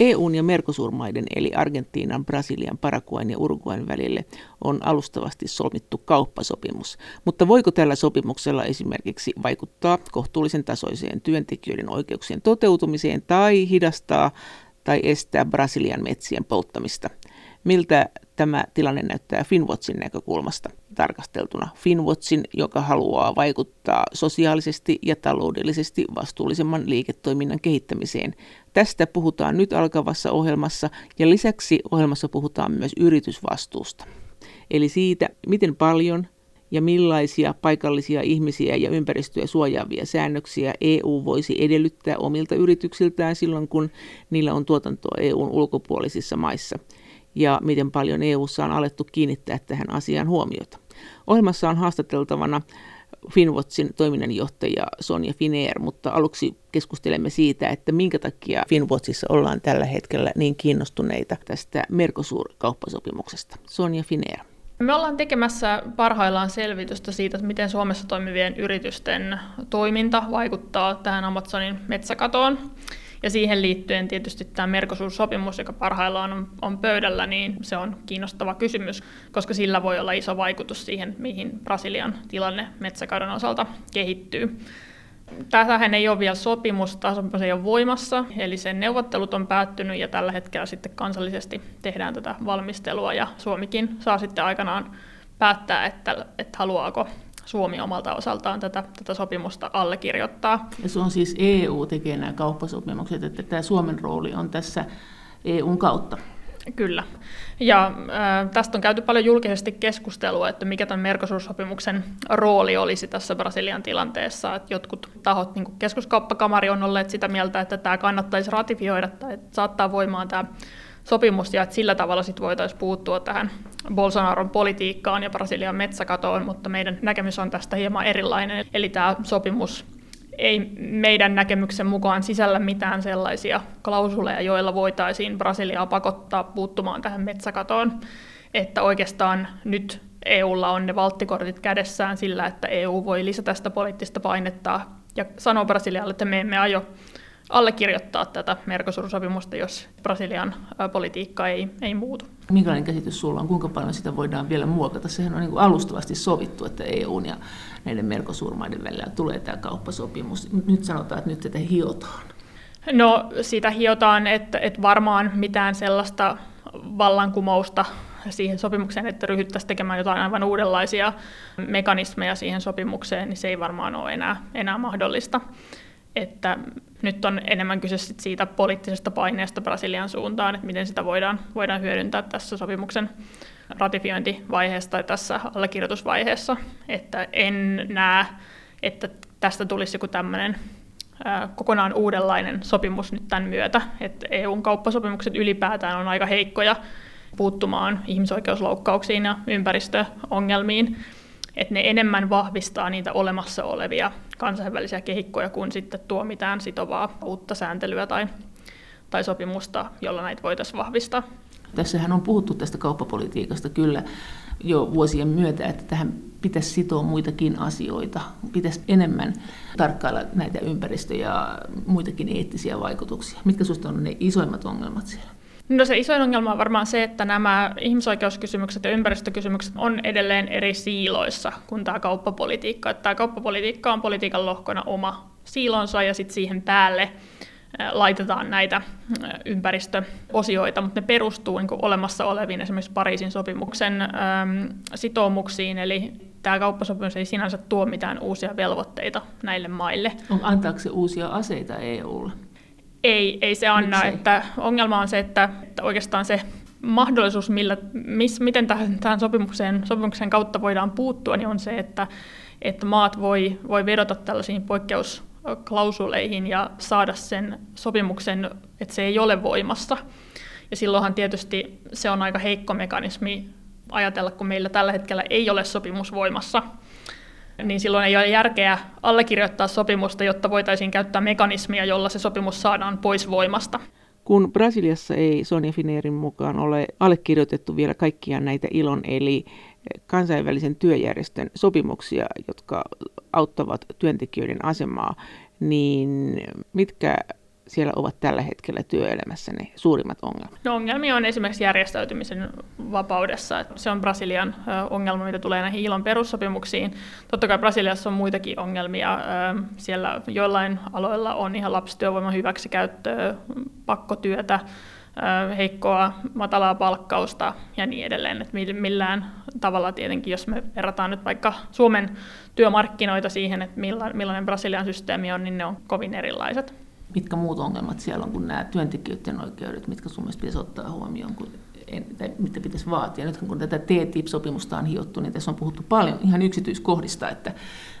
EUn ja Merkosurmaiden eli Argentiinan, Brasilian, Paraguayn ja Uruguayn välille on alustavasti solmittu kauppasopimus. Mutta voiko tällä sopimuksella esimerkiksi vaikuttaa kohtuullisen tasoiseen työntekijöiden oikeuksien toteutumiseen tai hidastaa tai estää Brasilian metsien polttamista? Miltä tämä tilanne näyttää Finwatchin näkökulmasta tarkasteltuna? Finwatchin, joka haluaa vaikuttaa sosiaalisesti ja taloudellisesti vastuullisemman liiketoiminnan kehittämiseen. Tästä puhutaan nyt alkavassa ohjelmassa ja lisäksi ohjelmassa puhutaan myös yritysvastuusta. Eli siitä, miten paljon ja millaisia paikallisia ihmisiä ja ympäristöä suojaavia säännöksiä EU voisi edellyttää omilta yrityksiltään silloin, kun niillä on tuotantoa EUn ulkopuolisissa maissa – ja miten paljon EU:ssa on alettu kiinnittää tähän asiaan huomiota. Ohjelmassa on haastateltavana Finwatchin toiminnanjohtaja Sonja Fineer, mutta aluksi keskustelemme siitä, että minkä takia Finwatchissa ollaan tällä hetkellä niin kiinnostuneita tästä Mercosur-kauppasopimuksesta. Sonja Fineer. Me ollaan tekemässä parhaillaan selvitystä siitä, että miten Suomessa toimivien yritysten toiminta vaikuttaa tähän Amazonin metsäkatoon. Ja siihen liittyen tietysti tämä Mercosur-sopimus, joka parhaillaan on, on pöydällä, niin se on kiinnostava kysymys, koska sillä voi olla iso vaikutus siihen, mihin Brasilian tilanne metsäkadon osalta kehittyy. Tätähän ei ole vielä sopimusta, sopimus ei ole voimassa, eli sen neuvottelut on päättynyt ja tällä hetkellä sitten kansallisesti tehdään tätä valmistelua ja Suomikin saa sitten aikanaan päättää, että, että haluaako Suomi omalta osaltaan tätä, tätä sopimusta allekirjoittaa. Ja se on siis EU tekee nämä kauppasopimukset, että tämä Suomen rooli on tässä EUn kautta. Kyllä. Ja äh, tästä on käyty paljon julkisesti keskustelua, että mikä tämän Mercosur-sopimuksen rooli olisi tässä Brasilian tilanteessa. Että jotkut tahot, niin kuin keskuskauppakamari, on olleet sitä mieltä, että tämä kannattaisi ratifioida tai saattaa voimaan tämä sopimus ja että sillä tavalla sit voitaisiin puuttua tähän Bolsonaron politiikkaan ja Brasilian metsäkatoon, mutta meidän näkemys on tästä hieman erilainen. Eli tämä sopimus ei meidän näkemyksen mukaan sisällä mitään sellaisia klausuleja, joilla voitaisiin Brasiliaa pakottaa puuttumaan tähän metsäkatoon. Että oikeastaan nyt EUlla on ne valttikortit kädessään sillä, että EU voi lisätä sitä poliittista painetta ja sanoa Brasilialle, että me emme aio allekirjoittaa tätä Mercosur-sopimusta, jos Brasilian politiikka ei, ei muutu. Minkälainen käsitys sulla on, kuinka paljon sitä voidaan vielä muokata? Sehän on niin alustavasti sovittu, että EUn ja näiden Mercosur-maiden välillä tulee tämä kauppasopimus. Nyt sanotaan, että nyt tätä hiotaan. No sitä hiotaan, että, että varmaan mitään sellaista vallankumousta siihen sopimukseen, että ryhdyttäisiin tekemään jotain aivan uudenlaisia mekanismeja siihen sopimukseen, niin se ei varmaan ole enää, enää mahdollista että nyt on enemmän kyse siitä poliittisesta paineesta Brasilian suuntaan, että miten sitä voidaan, voidaan hyödyntää tässä sopimuksen ratifiointivaiheessa tai tässä allekirjoitusvaiheessa. Että en näe, että tästä tulisi joku tämmöinen kokonaan uudenlainen sopimus nyt tämän myötä, että EUn kauppasopimukset ylipäätään on aika heikkoja puuttumaan ihmisoikeusloukkauksiin ja ympäristöongelmiin, että ne enemmän vahvistaa niitä olemassa olevia kansainvälisiä kehikkoja, kun sitten tuo mitään sitovaa uutta sääntelyä tai, tai sopimusta, jolla näitä voitaisiin vahvistaa. Tässähän on puhuttu tästä kauppapolitiikasta kyllä jo vuosien myötä, että tähän pitäisi sitoa muitakin asioita. Pitäisi enemmän tarkkailla näitä ympäristö- ja muitakin eettisiä vaikutuksia. Mitkä sinusta on ne isoimmat ongelmat siellä? No se isoin ongelma on varmaan se, että nämä ihmisoikeuskysymykset ja ympäristökysymykset on edelleen eri siiloissa kuin tämä kauppapolitiikka. Että tämä kauppapolitiikka on politiikan lohkona oma siilonsa ja sitten siihen päälle laitetaan näitä ympäristöosioita, mutta ne perustuu niin olemassa oleviin esimerkiksi Pariisin sopimuksen äm, sitoumuksiin, eli tämä kauppasopimus ei sinänsä tuo mitään uusia velvoitteita näille maille. Antaako se uusia aseita EUlle? Ei, ei se anna. Että ongelma on se, että, että oikeastaan se mahdollisuus, millä, miss, miten tähän, tähän sopimukseen, sopimuksen kautta voidaan puuttua, niin on se, että, että maat voi, voi vedota tällaisiin poikkeusklausuleihin ja saada sen sopimuksen, että se ei ole voimassa. Ja silloinhan tietysti se on aika heikko mekanismi ajatella, kun meillä tällä hetkellä ei ole sopimus voimassa – niin silloin ei ole järkeä allekirjoittaa sopimusta, jotta voitaisiin käyttää mekanismia, jolla se sopimus saadaan pois voimasta. Kun Brasiliassa ei Sonja Fineerin mukaan ole allekirjoitettu vielä kaikkia näitä ilon eli kansainvälisen työjärjestön sopimuksia, jotka auttavat työntekijöiden asemaa, niin mitkä siellä ovat tällä hetkellä työelämässä ne suurimmat ongelmat? No ongelmia on esimerkiksi järjestäytymisen vapaudessa. Se on Brasilian ongelma, mitä tulee näihin ilon perussopimuksiin. Totta kai Brasiliassa on muitakin ongelmia. Siellä joillain aloilla on ihan lapsityövoiman hyväksikäyttöä, pakkotyötä, heikkoa, matalaa palkkausta ja niin edelleen. Et millään tavalla tietenkin, jos me verrataan nyt vaikka Suomen työmarkkinoita siihen, että millainen Brasilian systeemi on, niin ne on kovin erilaiset. Mitkä muut ongelmat siellä on kuin nämä työntekijöiden oikeudet, mitkä sun mielestä pitäisi ottaa huomioon, kun en, tai mitä pitäisi vaatia. Nyt kun tätä TTIP-sopimusta on hiottu, niin tässä on puhuttu paljon ihan yksityiskohdista, että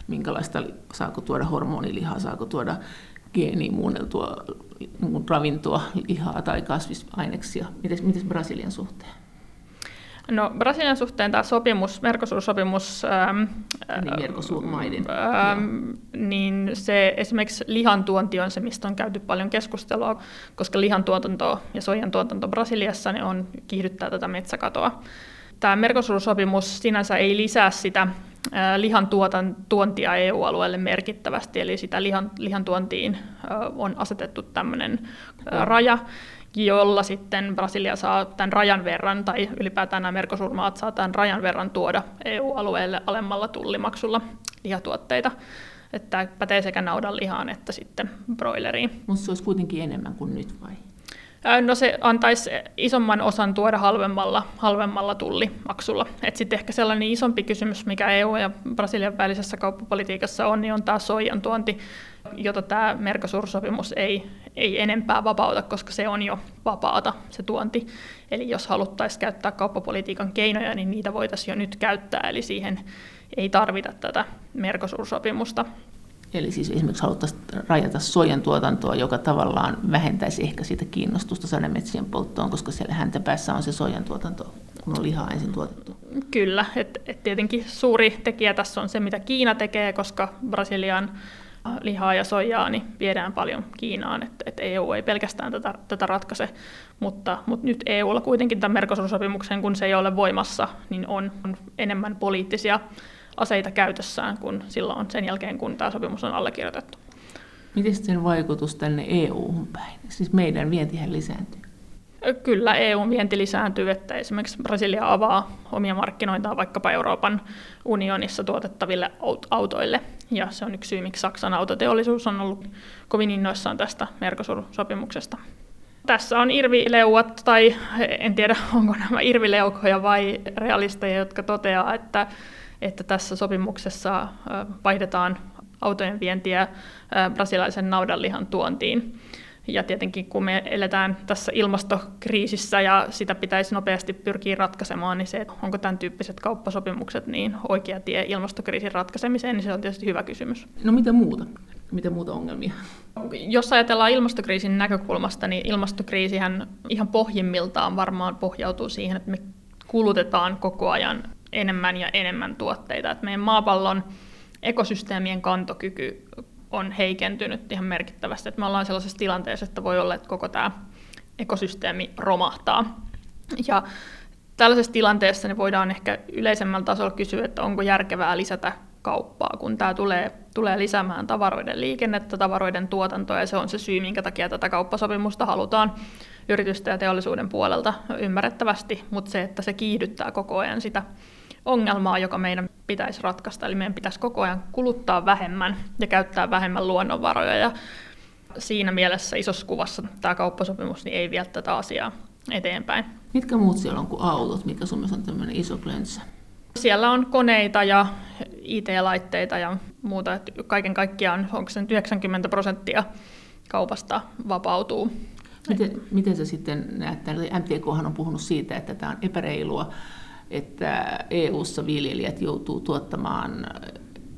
minkälaista, saako tuoda hormonilihaa, saako tuoda geenimuunneltua niin ravintoa, lihaa tai kasvisaineksia. Miten, Brasilian suhteen? No Brasilian suhteen tämä sopimus, Mercosur-sopimus, ähm, niin, Mercosur-maiden. Ähm, niin se esimerkiksi lihantuonti on se, mistä on käyty paljon keskustelua, koska lihantuotanto ja soijan tuotanto Brasiliassa ne on kiihdyttää tätä metsäkatoa. Tämä Mercosur-sopimus sinänsä ei lisää sitä lihan tuontia EU-alueelle merkittävästi, eli sitä lihan, lihan tuontiin on asetettu tämmöinen raja, jolla sitten Brasilia saa tämän rajan verran, tai ylipäätään nämä merkosurmaat saa tämän rajan verran tuoda EU-alueelle alemmalla tullimaksulla lihatuotteita. Että tämä pätee sekä naudan lihaan että sitten broileriin. Mutta se olisi kuitenkin enemmän kuin nyt vai? No se antaisi isomman osan tuoda halvemmalla, halvemmalla tullimaksulla. Sitten ehkä sellainen isompi kysymys, mikä EU ja Brasilian välisessä kauppapolitiikassa on, niin on tämä soijan tuonti, jota tämä Mercosur-sopimus ei, ei enempää vapauta, koska se on jo vapaata, se tuonti. Eli jos haluttaisiin käyttää kauppapolitiikan keinoja, niin niitä voitaisiin jo nyt käyttää, eli siihen ei tarvita tätä Mercosur-sopimusta. Eli siis esimerkiksi haluttaisiin rajata soijan tuotantoa, joka tavallaan vähentäisi ehkä sitä kiinnostusta sademetsien polttoon, koska siellä häntä päässä on se soijan tuotanto, kun on lihaa ensin tuotettu. Kyllä, että et tietenkin suuri tekijä tässä on se, mitä Kiina tekee, koska Brasilian lihaa ja soijaa niin viedään paljon Kiinaan, että et EU ei pelkästään tätä, tätä ratkaise, mutta, mutta nyt EUlla kuitenkin tämän Mercosur-sopimuksen, kun se ei ole voimassa, niin on, on enemmän poliittisia aseita käytössään kuin silloin sen jälkeen, kun tämä sopimus on allekirjoitettu. Miten sen vaikutus tänne EU-hun päin? Siis meidän vientihän lisääntyy. Kyllä EU-vienti lisääntyy, että esimerkiksi Brasilia avaa omia markkinoitaan vaikkapa Euroopan unionissa tuotettaville autoille. Ja se on yksi syy, miksi Saksan autoteollisuus on ollut kovin innoissaan tästä Mercosur-sopimuksesta. Tässä on irvileuat, tai en tiedä onko nämä irvileukoja vai realisteja, jotka toteaa, että että tässä sopimuksessa vaihdetaan autojen vientiä brasilaisen naudanlihan tuontiin. Ja tietenkin kun me eletään tässä ilmastokriisissä ja sitä pitäisi nopeasti pyrkiä ratkaisemaan, niin se, että onko tämän tyyppiset kauppasopimukset niin oikea tie ilmastokriisin ratkaisemiseen, niin se on tietysti hyvä kysymys. No mitä muuta? Mitä muuta ongelmia? Jos ajatellaan ilmastokriisin näkökulmasta, niin ilmastokriisihän ihan pohjimmiltaan varmaan pohjautuu siihen, että me kulutetaan koko ajan enemmän ja enemmän tuotteita. Et meidän maapallon ekosysteemien kantokyky on heikentynyt ihan merkittävästi. Et me ollaan sellaisessa tilanteessa, että voi olla, että koko tämä ekosysteemi romahtaa. Ja tällaisessa tilanteessa niin voidaan ehkä yleisemmällä tasolla kysyä, että onko järkevää lisätä kauppaa, kun tämä tulee, tulee lisäämään tavaroiden liikennettä, tavaroiden tuotantoa, ja se on se syy, minkä takia tätä kauppasopimusta halutaan yritysten ja teollisuuden puolelta ymmärrettävästi, mutta se, että se kiihdyttää koko ajan sitä ongelmaa, joka meidän pitäisi ratkaista. Eli meidän pitäisi koko ajan kuluttaa vähemmän ja käyttää vähemmän luonnonvaroja. Ja siinä mielessä isossa kuvassa tämä kauppasopimus niin ei vie tätä asiaa eteenpäin. Mitkä muut siellä on kuin autot? Mikä sun on tämmöinen iso klönsä? Siellä on koneita ja IT-laitteita ja muuta. Että kaiken kaikkiaan onko se 90 prosenttia kaupasta vapautuu. Miten, miten se sitten näet? MTK on puhunut siitä, että tämä on epäreilua että EU-ssa viljelijät joutuu tuottamaan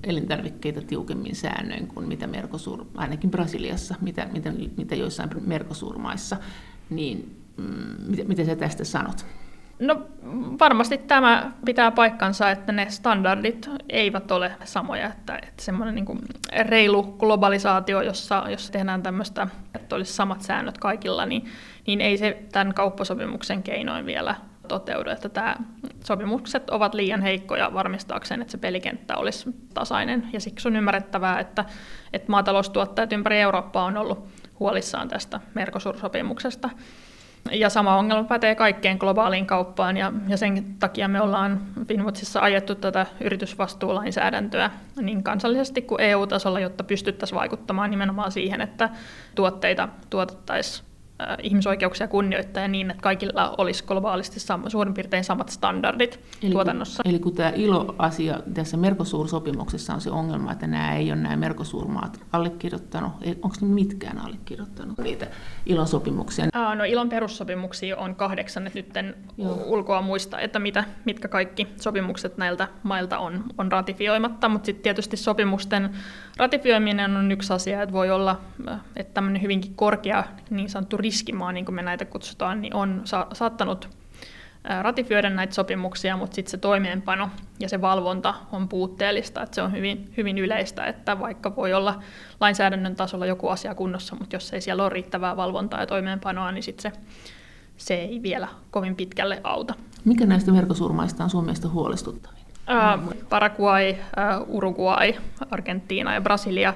elintarvikkeita tiukemmin säännöin kuin mitä Mercosur, ainakin Brasiliassa, mitä, mitä, mitä joissain Mercosur-maissa, niin mm, mitä, sä tästä sanot? No varmasti tämä pitää paikkansa, että ne standardit eivät ole samoja, että, että semmoinen niin kuin reilu globalisaatio, jossa, jossa tehdään tämmöistä, että olisi samat säännöt kaikilla, niin, niin ei se tämän kauppasopimuksen keinoin vielä toteudu, että tämä sopimukset ovat liian heikkoja varmistaakseen, että se pelikenttä olisi tasainen. Ja siksi on ymmärrettävää, että, että maataloustuottajat ympäri Eurooppaa on ollut huolissaan tästä Mercosur-sopimuksesta. Ja sama ongelma pätee kaikkeen globaaliin kauppaan, ja, ja sen takia me ollaan Finwatchissa ajettu tätä yritysvastuulainsäädäntöä niin kansallisesti kuin EU-tasolla, jotta pystyttäisiin vaikuttamaan nimenomaan siihen, että tuotteita tuotettaisiin ihmisoikeuksia kunnioittaa niin, että kaikilla olisi globaalisti sam- suurin piirtein samat standardit eli tuotannossa. Kun, eli kun tämä ilo-asia tässä Mercosur-sopimuksessa on se ongelma, että nämä ei ole nämä Mercosur-maat allekirjoittanut, onko ne mitkään allekirjoittanut niitä ilon sopimuksia? Aa, no ilon perussopimuksia on kahdeksan, että nyt en Joo. ulkoa muista, että mitä, mitkä kaikki sopimukset näiltä mailta on, on ratifioimatta, mutta sitten tietysti sopimusten ratifioiminen on yksi asia, että voi olla, äh, että tämmöinen hyvinkin korkea niin sanottu riskimaa, niin kuin me näitä kutsutaan, niin on sa- saattanut ratifioida näitä sopimuksia, mutta sitten se toimeenpano ja se valvonta on puutteellista, että se on hyvin, hyvin yleistä, että vaikka voi olla lainsäädännön tasolla joku asia kunnossa, mutta jos ei siellä ole riittävää valvontaa ja toimeenpanoa, niin sitten se, se ei vielä kovin pitkälle auta. Mikä näistä verkosurmaista on sun mielestä huolestuttavin? Paraguay, Uruguay, Argentiina ja Brasilia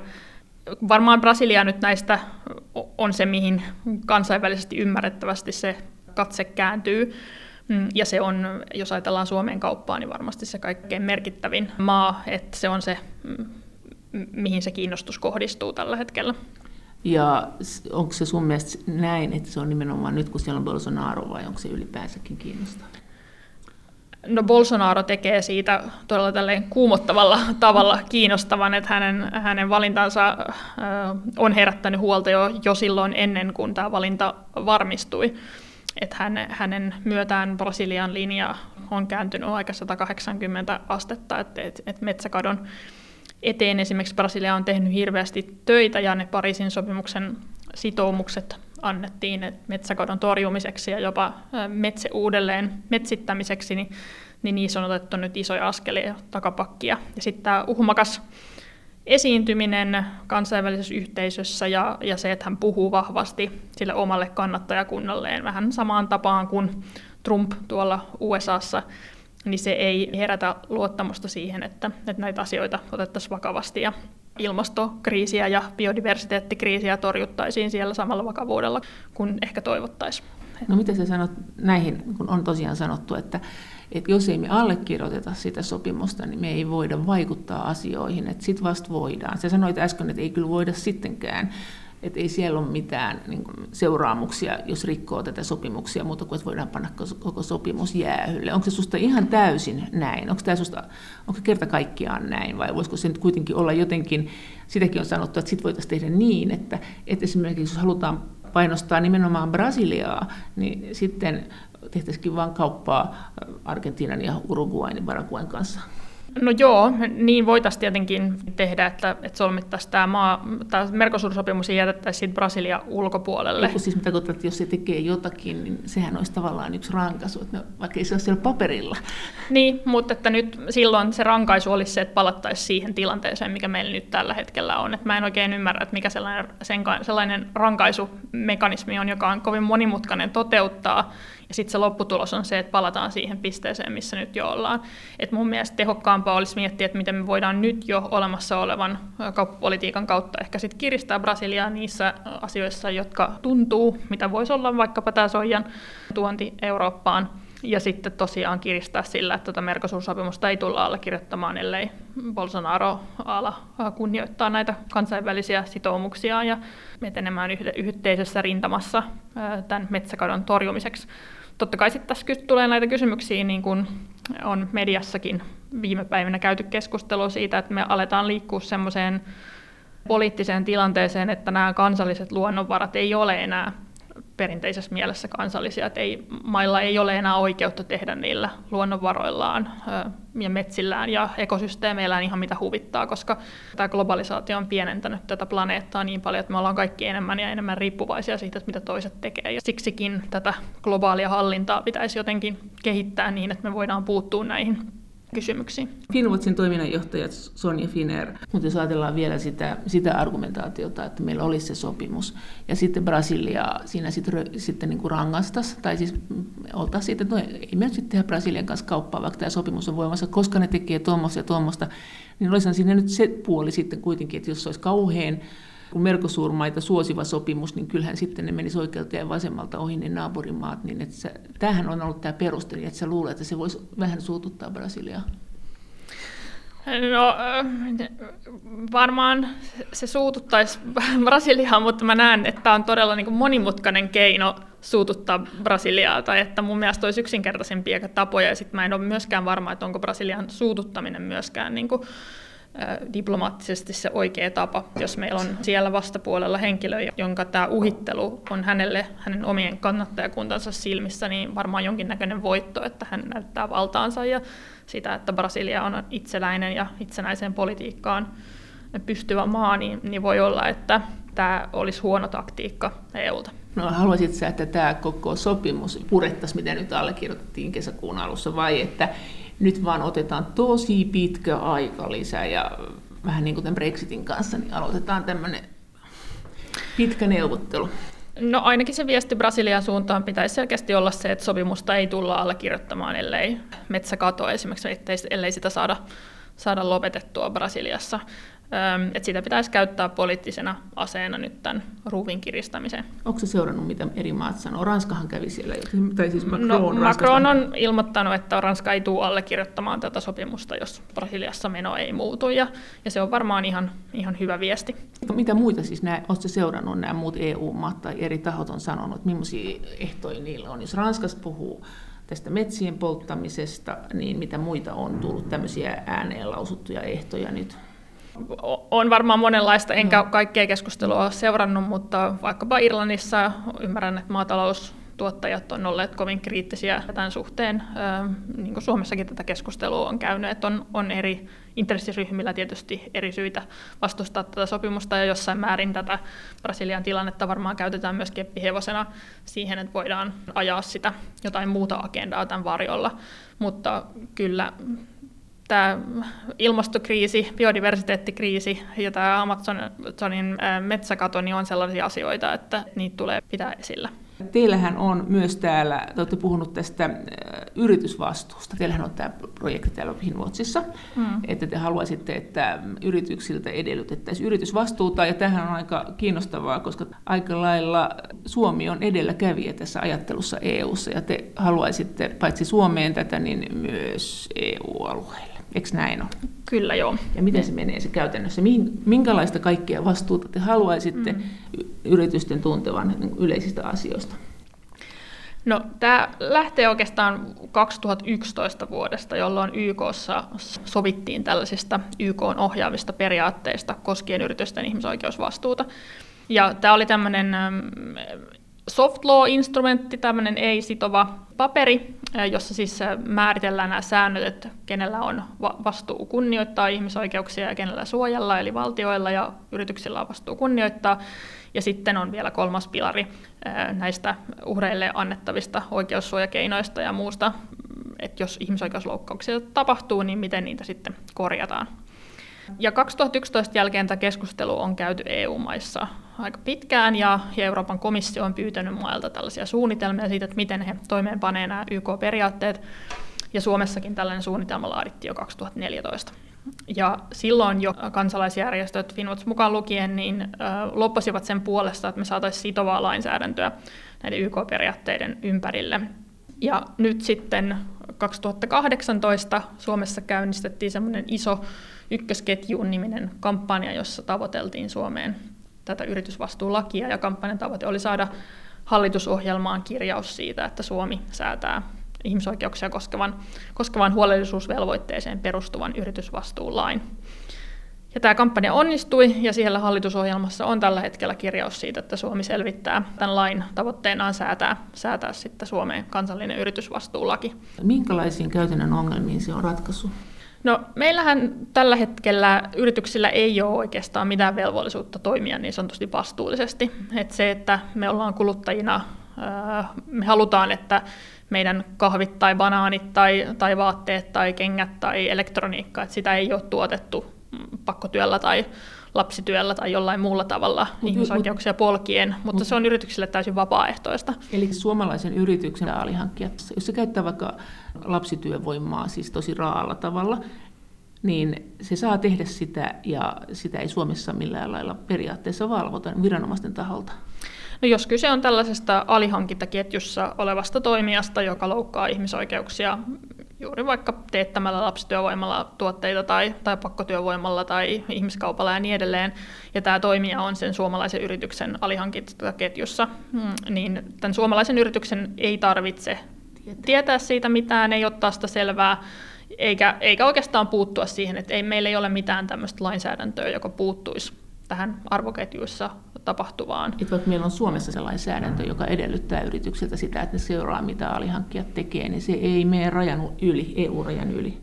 varmaan Brasilia nyt näistä on se, mihin kansainvälisesti ymmärrettävästi se katse kääntyy. Mm, ja se on, jos ajatellaan Suomen kauppaa, niin varmasti se kaikkein merkittävin maa, että se on se, mm, mihin se kiinnostus kohdistuu tällä hetkellä. Ja onko se sun mielestä näin, että se on nimenomaan nyt, kun siellä on Bolsonaro, vai onko se ylipäänsäkin kiinnostavaa? No Bolsonaro tekee siitä todella tälleen kuumottavalla tavalla kiinnostavan, että hänen, hänen valintansa on herättänyt huolta jo, jo silloin ennen kuin tämä valinta varmistui. Että hän, hänen myötään Brasilian linja on kääntynyt aika 180 astetta, että et, et metsäkadon eteen esimerkiksi Brasilia on tehnyt hirveästi töitä ja ne Pariisin sopimuksen sitoumukset annettiin metsäkadon torjumiseksi ja jopa metsä uudelleen metsittämiseksi, niin, niin niissä on otettu nyt isoja askelia takapakkia. Ja sitten tämä uhmakas esiintyminen kansainvälisessä yhteisössä ja, ja se, että hän puhuu vahvasti sille omalle kannattajakunnalleen vähän samaan tapaan kuin Trump tuolla USAssa, niin se ei herätä luottamusta siihen, että, että näitä asioita otettaisiin vakavasti ja ilmastokriisiä ja biodiversiteettikriisiä torjuttaisiin siellä samalla vakavuudella kuin ehkä toivottaisiin. No miten sä sanot näihin, kun on tosiaan sanottu, että, että jos ei me allekirjoiteta sitä sopimusta, niin me ei voida vaikuttaa asioihin, että sitten vasta voidaan. Sä sanoit äsken, että ei kyllä voida sittenkään että ei siellä ole mitään niin kuin, seuraamuksia, jos rikkoo tätä sopimuksia, mutta kuin että voidaan panna koko sopimus jäähylle. Onko se susta ihan täysin näin? Onko, tämä susta, onko kerta kaikkiaan näin vai voisiko se nyt kuitenkin olla jotenkin, sitäkin on sanottu, että sitten voitaisiin tehdä niin, että, että esimerkiksi jos halutaan painostaa nimenomaan Brasiliaa, niin sitten tehtäisikin vain kauppaa Argentiinan ja Uruguayn ja Paraguayn kanssa. No joo, niin voitaisiin tietenkin tehdä, että, että solmittaisiin tämä, maa, tämä Mercosur-sopimus ja jätettäisiin Brasilia ulkopuolelle. Eiku siis mitä tarkoittaa, että jos se tekee jotakin, niin sehän olisi tavallaan yksi rankaisu, että no, vaikka ei se ole siellä paperilla. Niin, mutta että nyt silloin se rankaisu olisi se, että palattaisiin siihen tilanteeseen, mikä meillä nyt tällä hetkellä on. Että mä en oikein ymmärrä, että mikä sellainen, sen, sellainen rankaisumekanismi on, joka on kovin monimutkainen toteuttaa, ja sitten se lopputulos on se, että palataan siihen pisteeseen, missä nyt jo ollaan. Et mun mielestä tehokkaampaa olisi miettiä, että miten me voidaan nyt jo olemassa olevan kauppapolitiikan kautta ehkä sit kiristää Brasiliaa niissä asioissa, jotka tuntuu, mitä voisi olla vaikkapa tämä soijan tuonti Eurooppaan. Ja sitten tosiaan kiristää sillä, että tätä Mercosur-sopimusta ei tulla allekirjoittamaan, ellei Bolsonaro ala kunnioittaa näitä kansainvälisiä sitoumuksia ja etenemään yhteisessä rintamassa tämän metsäkadon torjumiseksi. Totta kai sitten tässä tulee näitä kysymyksiä, niin kuin on mediassakin viime päivinä käyty keskustelua siitä, että me aletaan liikkua semmoiseen poliittiseen tilanteeseen, että nämä kansalliset luonnonvarat ei ole enää perinteisessä mielessä kansallisia, että ei, mailla ei ole enää oikeutta tehdä niillä luonnonvaroillaan ja metsillään ja ekosysteemeillään ihan mitä huvittaa, koska tämä globalisaatio on pienentänyt tätä planeettaa niin paljon, että me ollaan kaikki enemmän ja enemmän riippuvaisia siitä, mitä toiset tekee. Ja siksikin tätä globaalia hallintaa pitäisi jotenkin kehittää niin, että me voidaan puuttua näihin kysymyksiin. Finwatchin toiminnanjohtaja Sonja Finer, mutta jos ajatellaan vielä sitä, sitä argumentaatiota, että meillä olisi se sopimus, ja sitten Brasilia siinä sitten, sitten niin rangaistas, tai siis oltaisiin siitä, että no, ei me nyt sitten tehdä Brasilian kanssa kauppaa, vaikka tämä sopimus on voimassa, koska ne tekee tuommoista ja tuommoista, niin olisi siinä nyt se puoli sitten kuitenkin, että jos se olisi kauhean kun Merkosuurmaita suosiva sopimus, niin kyllähän sitten ne menisi oikealta ja vasemmalta ohi ne naapurimaat. Niin että se, tämähän on ollut tämä perusteli, että sä luulet, että se voisi vähän suututtaa Brasiliaa. No varmaan se suututtaisi Brasiliaa, mutta mä näen, että tämä on todella niin monimutkainen keino suututtaa Brasiliaa, tai että mun mielestä olisi yksinkertaisempia tapoja, ja sitten mä en ole myöskään varma, että onko Brasilian suututtaminen myöskään niin kuin, diplomaattisesti se oikea tapa, jos meillä on siellä vastapuolella henkilö, jonka tämä uhittelu on hänelle, hänen omien kannattajakuntansa silmissä, niin varmaan jonkinnäköinen voitto, että hän näyttää valtaansa ja sitä, että Brasilia on itsenäinen ja itsenäiseen politiikkaan pystyvä maa, niin, niin voi olla, että tämä olisi huono taktiikka EUlta. No haluaisit sä, että tämä koko sopimus purettaisiin, mitä nyt allekirjoitettiin kesäkuun alussa, vai että nyt vaan otetaan tosi pitkä aika lisää ja vähän niin kuin Brexitin kanssa, niin aloitetaan tämmöinen pitkä neuvottelu. No ainakin se viesti Brasilian suuntaan pitäisi selkeästi olla se, että sopimusta ei tulla allekirjoittamaan, ellei metsäkato esimerkiksi, ellei sitä saada, saada lopetettua Brasiliassa että sitä pitäisi käyttää poliittisena aseena nyt tämän ruuvin kiristämiseen. Onko se seurannut, mitä eri maat sanoo? Ranskahan kävi siellä jo, tai siis Macron, no, Macron on ilmoittanut, että Ranska ei tule allekirjoittamaan tätä sopimusta, jos Brasiliassa meno ei muutu, ja, ja se on varmaan ihan, ihan hyvä viesti. Mitä muita siis nämä, oletko seurannut nämä muut EU-maat tai eri tahot on sanonut, millaisia ehtoja niillä on? Jos Ranskasta puhuu tästä metsien polttamisesta, niin mitä muita on tullut tämmöisiä ääneen lausuttuja ehtoja nyt? On varmaan monenlaista, enkä kaikkea keskustelua ole seurannut, mutta vaikkapa Irlannissa ymmärrän, että maataloustuottajat on olleet kovin kriittisiä tämän suhteen. Niin kuin Suomessakin tätä keskustelua on käynyt, että on, on eri intressiryhmillä tietysti eri syitä vastustaa tätä sopimusta ja jossain määrin tätä Brasilian tilannetta varmaan käytetään myös keppihevosena siihen, että voidaan ajaa sitä jotain muuta agendaa tämän varjolla. Mutta kyllä tämä ilmastokriisi, biodiversiteettikriisi ja tämä Amazonin metsäkato niin on sellaisia asioita, että niitä tulee pitää esillä. Teillähän on myös täällä, te olette puhunut tästä yritysvastuusta. Teillähän on tämä projekti täällä Finwatchissa, mm. että te haluaisitte, että yrityksiltä edellytettäisiin yritysvastuuta. Ja tähän on aika kiinnostavaa, koska aika lailla Suomi on edelläkävijä tässä ajattelussa EU:ssa ja te haluaisitte paitsi Suomeen tätä, niin myös EU-alueelle. Eikö näin ole? Kyllä joo. Ja miten se menee se käytännössä? Minkälaista kaikkea vastuuta te haluaisitte mm. yritysten tuntevan yleisistä asioista? No, tämä lähtee oikeastaan 2011 vuodesta, jolloin YKssa sovittiin tällaisista YK ohjaavista periaatteista koskien yritysten ihmisoikeusvastuuta. Ja tämä oli tämmöinen soft law-instrumentti, tämmöinen ei-sitova paperi, jossa siis määritellään nämä säännöt, että kenellä on vastuu kunnioittaa ihmisoikeuksia ja kenellä suojella, eli valtioilla ja yrityksillä on vastuu kunnioittaa. Ja sitten on vielä kolmas pilari näistä uhreille annettavista oikeussuojakeinoista ja muusta, että jos ihmisoikeusloukkauksia tapahtuu, niin miten niitä sitten korjataan. Ja 2011 jälkeen tämä keskustelu on käyty EU-maissa aika pitkään, ja Euroopan komissio on pyytänyt mailta tällaisia suunnitelmia siitä, että miten he toimeenpanevat nämä YK-periaatteet, ja Suomessakin tällainen suunnitelma laadittiin jo 2014. Ja silloin jo kansalaisjärjestöt, Finwatch mukaan lukien, niin loppasivat sen puolesta, että me saataisiin sitovaa lainsäädäntöä näiden YK-periaatteiden ympärille. Ja nyt sitten 2018 Suomessa käynnistettiin semmoinen iso ykkösketjuun niminen kampanja, jossa tavoiteltiin Suomeen tätä yritysvastuulakia, ja kampanjan tavoite oli saada hallitusohjelmaan kirjaus siitä, että Suomi säätää ihmisoikeuksia koskevan, koskevan huolellisuusvelvoitteeseen perustuvan yritysvastuulain. Ja tämä kampanja onnistui, ja siellä hallitusohjelmassa on tällä hetkellä kirjaus siitä, että Suomi selvittää tämän lain tavoitteenaan säätää, säätää sitten Suomeen kansallinen yritysvastuulaki. Minkälaisiin käytännön ongelmiin se on ratkaisu? No meillähän tällä hetkellä yrityksillä ei ole oikeastaan mitään velvollisuutta toimia niin sanotusti vastuullisesti. Et se, että me ollaan kuluttajina, me halutaan, että meidän kahvit tai banaanit tai, tai vaatteet tai kengät tai elektroniikka, että sitä ei ole tuotettu pakkotyöllä tai lapsityöllä tai jollain muulla tavalla mut, ihmisoikeuksia mut, polkien, mutta mut, se on yrityksille täysin vapaaehtoista. Eli suomalaisen yrityksen alihankkija, jos se käyttää vaikka lapsityövoimaa siis tosi raalla tavalla, niin se saa tehdä sitä ja sitä ei Suomessa millään lailla periaatteessa valvota viranomaisten taholta. No jos kyse on tällaisesta alihankintaketjussa olevasta toimijasta, joka loukkaa ihmisoikeuksia juuri vaikka teettämällä lapsityövoimalla tuotteita tai, tai pakkotyövoimalla tai ihmiskaupalla ja niin edelleen, ja tämä toimija on sen suomalaisen yrityksen alihankintaketjussa, mm, niin tämän suomalaisen yrityksen ei tarvitse tietää. siitä mitään, ei ottaa sitä selvää, eikä, eikä oikeastaan puuttua siihen, että ei, meillä ei ole mitään tämmöistä lainsäädäntöä, joka puuttuisi tähän arvoketjuissa tapahtuvaan. Et vaikka meillä on Suomessa sellainen säädäntö, joka edellyttää yrityksiltä sitä, että ne seuraa, mitä alihankkijat tekee, niin se ei mene rajan yli, EU-rajan yli.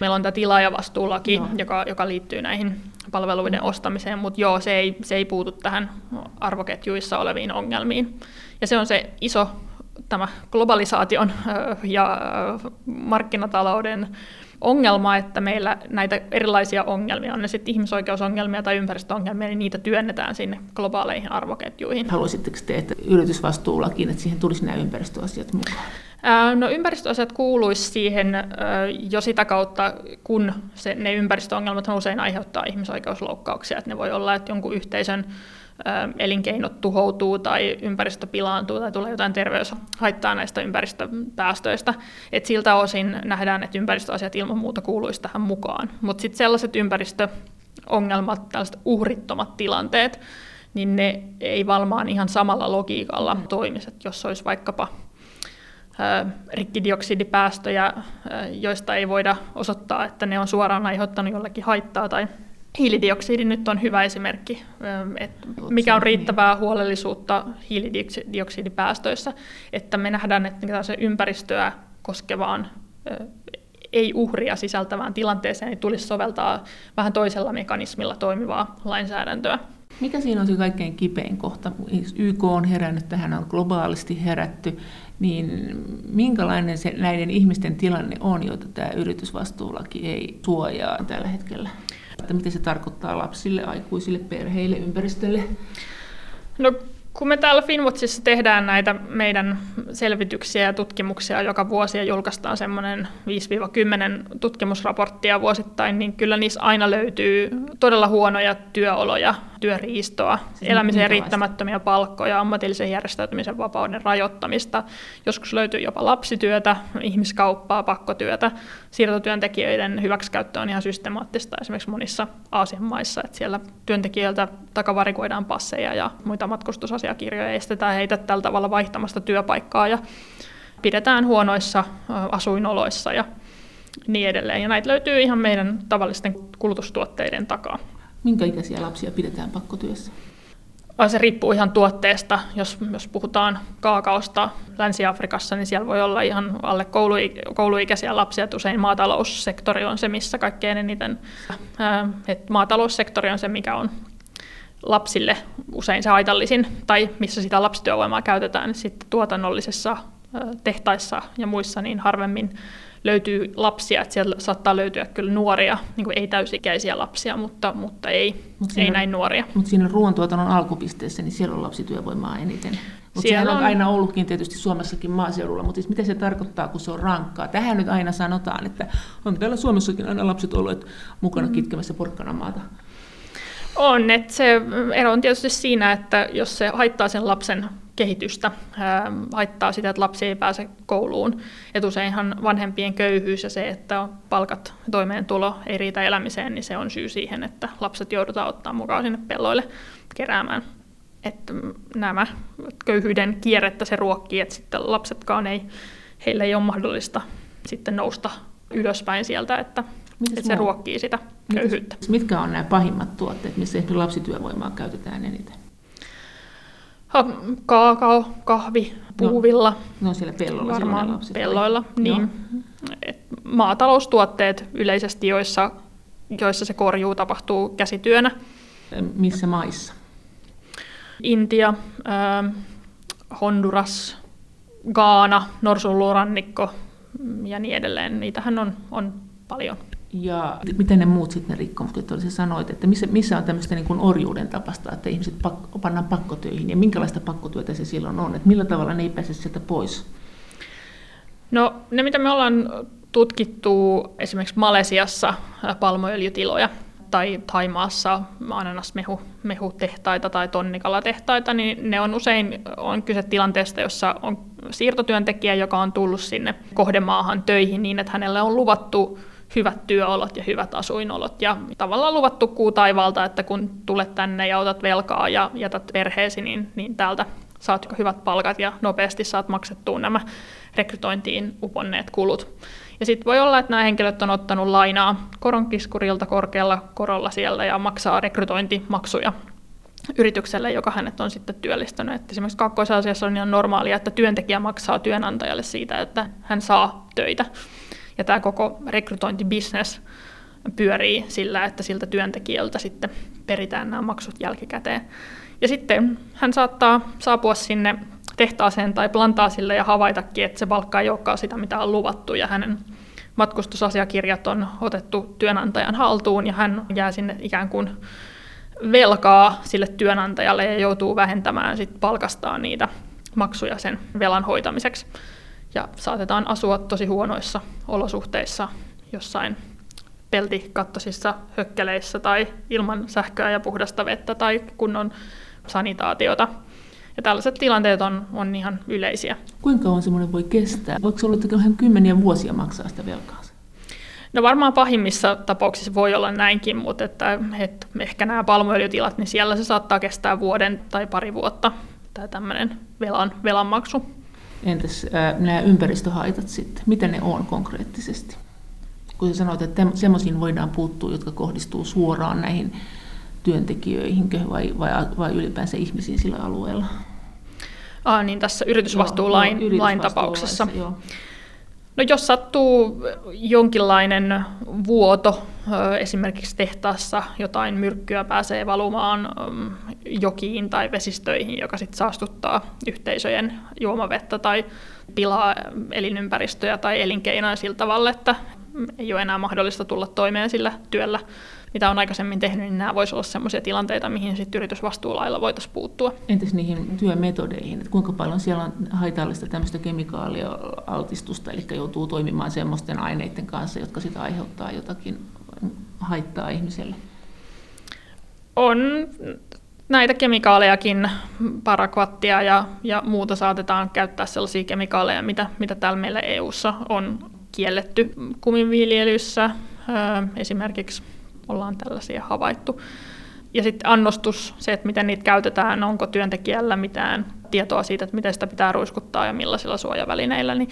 Meillä on tämä tilaajavastuulaki, no. joka, joka liittyy näihin palveluiden ostamiseen, mutta joo, se ei, se ei puutu tähän arvoketjuissa oleviin ongelmiin. Ja se on se iso tämä globalisaation ja markkinatalouden ongelma, että meillä näitä erilaisia ongelmia, on ne sitten ihmisoikeusongelmia tai ympäristöongelmia, niin niitä työnnetään sinne globaaleihin arvoketjuihin. Haluaisitteko te, että yritysvastuulakin, että siihen tulisi nämä ympäristöasiat mukaan? No ympäristöasiat kuuluisi siihen jo sitä kautta, kun se, ne ympäristöongelmat usein aiheuttaa ihmisoikeusloukkauksia. Että ne voi olla, että jonkun yhteisön elinkeinot tuhoutuu tai ympäristö pilaantuu tai tulee jotain terveyshaittaa näistä ympäristöpäästöistä. Et siltä osin nähdään, että ympäristöasiat ilman muuta kuuluisi tähän mukaan. Mutta sitten sellaiset ympäristöongelmat, tällaiset uhrittomat tilanteet, niin ne ei valmaan ihan samalla logiikalla toimisi. Jos olisi vaikkapa rikkidioksidipäästöjä, joista ei voida osoittaa, että ne on suoraan aiheuttanut jollekin haittaa tai Hiilidioksidi nyt on hyvä esimerkki, että mikä on riittävää huolellisuutta hiilidioksidipäästöissä, että me nähdään, että se ympäristöä koskevaan ei uhria sisältävään tilanteeseen niin tulisi soveltaa vähän toisella mekanismilla toimivaa lainsäädäntöä. Mikä siinä on se kaikkein kipein kohta? YK on herännyt, tähän on globaalisti herätty, niin minkälainen se näiden ihmisten tilanne on, joita tämä yritysvastuulaki ei suojaa tällä hetkellä? Että mitä se tarkoittaa lapsille, aikuisille, perheille, ympäristölle? No kun me täällä Finwatchissa tehdään näitä meidän selvityksiä ja tutkimuksia joka vuosi ja julkaistaan semmoinen 5-10 tutkimusraporttia vuosittain, niin kyllä niissä aina löytyy todella huonoja työoloja työriistoa, siis elämiseen riittämättömiä palkkoja, ammatillisen järjestäytymisen vapauden rajoittamista. Joskus löytyy jopa lapsityötä, ihmiskauppaa, pakkotyötä. Siirtotyöntekijöiden hyväksikäyttö on ihan systemaattista esimerkiksi monissa Aasian maissa, että siellä työntekijöiltä takavarikoidaan passeja ja muita matkustusasiakirjoja, estetään heitä tällä tavalla vaihtamasta työpaikkaa ja pidetään huonoissa asuinoloissa ja niin edelleen. Ja näitä löytyy ihan meidän tavallisten kulutustuotteiden takaa. Minkä ikäisiä lapsia pidetään pakkotyössä? Se riippuu ihan tuotteesta. Jos, jos puhutaan kaakaosta Länsi-Afrikassa, niin siellä voi olla ihan alle kouluikäisiä lapsia. Että usein maataloussektori on se, missä kaikkein eniten... Et maataloussektori on se, mikä on lapsille usein se haitallisin, tai missä sitä lapsityövoimaa käytetään. Sitten tuotannollisessa tehtaissa ja muissa niin harvemmin löytyy lapsia, että siellä saattaa löytyä kyllä nuoria, niin kuin ei täysikäisiä lapsia, mutta, mutta ei, Mut siinä, ei näin nuoria. Mutta siinä ruoantuotannon alkupisteessä, niin siellä on lapsityövoimaa eniten. Mutta siellä on, on aina ollutkin tietysti Suomessakin maaseudulla, mutta siis mitä se tarkoittaa, kun se on rankkaa? Tähän nyt aina sanotaan, että on täällä Suomessakin aina lapset olleet mukana mm. kitkemässä porkkanamaata. On, että se ero on tietysti siinä, että jos se haittaa sen lapsen kehitystä, haittaa sitä, että lapsi ei pääse kouluun. Et useinhan vanhempien köyhyys ja se, että palkat ja toimeentulo ei riitä elämiseen, niin se on syy siihen, että lapset joudutaan ottaa mukaan sinne pelloille keräämään. Että nämä köyhyyden kierrettä se ruokkii, että sitten lapsetkaan ei, heillä ei ole mahdollista sitten nousta ylöspäin sieltä, että, että se ruokkii sitä köyhyyttä. Mitkä on nämä pahimmat tuotteet, missä lapsityövoimaa käytetään eniten? Kaakao, kahvi, puuvilla. No, no siellä pelloilla. Varmaan pelloilla, niin. Et maataloustuotteet yleisesti, joissa, joissa se korjuu tapahtuu käsityönä. Missä maissa? Intia, äh, Honduras, Gaana, Norsunluurannikko ja niin edelleen. Niitähän on, on paljon. Ja miten ne muut sitten ne rikkomukset, oli se sanoit, että missä, missä on tämmöistä niin kuin orjuuden tapasta, että ihmiset pakko, pannaan pakkotöihin ja minkälaista pakkotyötä se silloin on, että millä tavalla ne ei pääse sieltä pois? No ne, mitä me ollaan tutkittu esimerkiksi Malesiassa palmuöljytiloja tai Taimaassa ananasmehutehtaita tai tonnikalatehtaita, niin ne on usein on kyse tilanteesta, jossa on siirtotyöntekijä, joka on tullut sinne kohdemaahan töihin niin, että hänelle on luvattu hyvät työolot ja hyvät asuinolot. Ja tavallaan luvattu kuu taivalta, että kun tulet tänne ja otat velkaa ja jätät perheesi, niin, niin täältä saat hyvät palkat ja nopeasti saat maksettua nämä rekrytointiin uponneet kulut. Ja sitten voi olla, että nämä henkilöt on ottanut lainaa koronkiskurilta korkealla korolla siellä ja maksaa rekrytointimaksuja yritykselle, joka hänet on sitten työllistänyt. Että esimerkiksi kakkoisasiassa on ihan normaalia, että työntekijä maksaa työnantajalle siitä, että hän saa töitä. Ja tämä koko rekrytointibisnes pyörii sillä, että siltä työntekijältä sitten peritään nämä maksut jälkikäteen. Ja sitten hän saattaa saapua sinne tehtaaseen tai plantaasille ja havaitakin, että se palkka ei olekaan sitä, mitä on luvattu, ja hänen matkustusasiakirjat on otettu työnantajan haltuun, ja hän jää sinne ikään kuin velkaa sille työnantajalle ja joutuu vähentämään sit palkastaan niitä maksuja sen velan hoitamiseksi. Ja saatetaan asua tosi huonoissa olosuhteissa jossain peltikattosissa hökkeleissä tai ilman sähköä ja puhdasta vettä tai kunnon sanitaatiota. Ja tällaiset tilanteet on, on ihan yleisiä. Kuinka kauan semmoinen voi kestää? Voiko se olla, että kymmeniä vuosia maksaa sitä velkaa? No varmaan pahimmissa tapauksissa voi olla näinkin, mutta että, että ehkä nämä palmuöljytilat, niin siellä se saattaa kestää vuoden tai pari vuotta, tämä tämmöinen velan, velanmaksu. Entäs ää, nämä ympäristöhaitat sitten, mitä ne on konkreettisesti? Kun sä sanoit, että semmoisiin voidaan puuttua, jotka kohdistuu suoraan näihin työntekijöihin vai, vai, vai ylipäänsä ihmisiin sillä alueella? Ah, niin tässä yritysvastuulain joo, lain tapauksessa. Joo. No jos sattuu jonkinlainen vuoto, esimerkiksi tehtaassa jotain myrkkyä pääsee valumaan jokiin tai vesistöihin, joka sitten saastuttaa yhteisöjen juomavettä tai pilaa elinympäristöjä tai elinkeinoja sillä tavalla, että ei ole enää mahdollista tulla toimeen sillä työllä, mitä on aikaisemmin tehnyt, niin nämä voisivat olla sellaisia tilanteita, mihin sitten yritysvastuulailla voitaisiin puuttua. Entäs niihin työmetodeihin, että kuinka paljon siellä on haitallista tämmöistä kemikaalia-altistusta, eli joutuu toimimaan semmoisten aineiden kanssa, jotka sitä aiheuttaa jotakin haittaa ihmiselle? On näitä kemikaalejakin, parakvattia ja, ja muuta saatetaan käyttää sellaisia kemikaaleja, mitä, mitä täällä meillä EU:ssa on kielletty kuminviljelyssä, esimerkiksi ollaan tällaisia havaittu. Ja sitten annostus, se, että miten niitä käytetään, onko työntekijällä mitään tietoa siitä, että miten sitä pitää ruiskuttaa ja millaisilla suojavälineillä, niin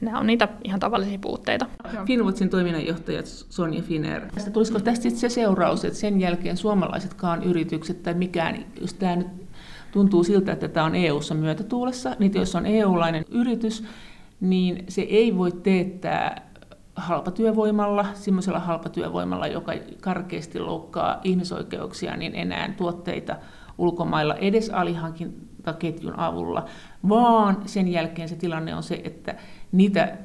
nämä on niitä ihan tavallisia puutteita. Finwatchin toiminnanjohtaja Sonja Finer. Tästä tulisiko tästä se seuraus, että sen jälkeen suomalaisetkaan yritykset tai mikään, jos tämä nyt tuntuu siltä, että tämä on EU-ssa myötätuulessa, niin jos on EU-lainen yritys, niin se ei voi teettää halpatyövoimalla, semmoisella halpatyövoimalla, joka karkeasti loukkaa ihmisoikeuksia, niin enää tuotteita ulkomailla edes alihankintaketjun avulla, vaan sen jälkeen se tilanne on se, että niitä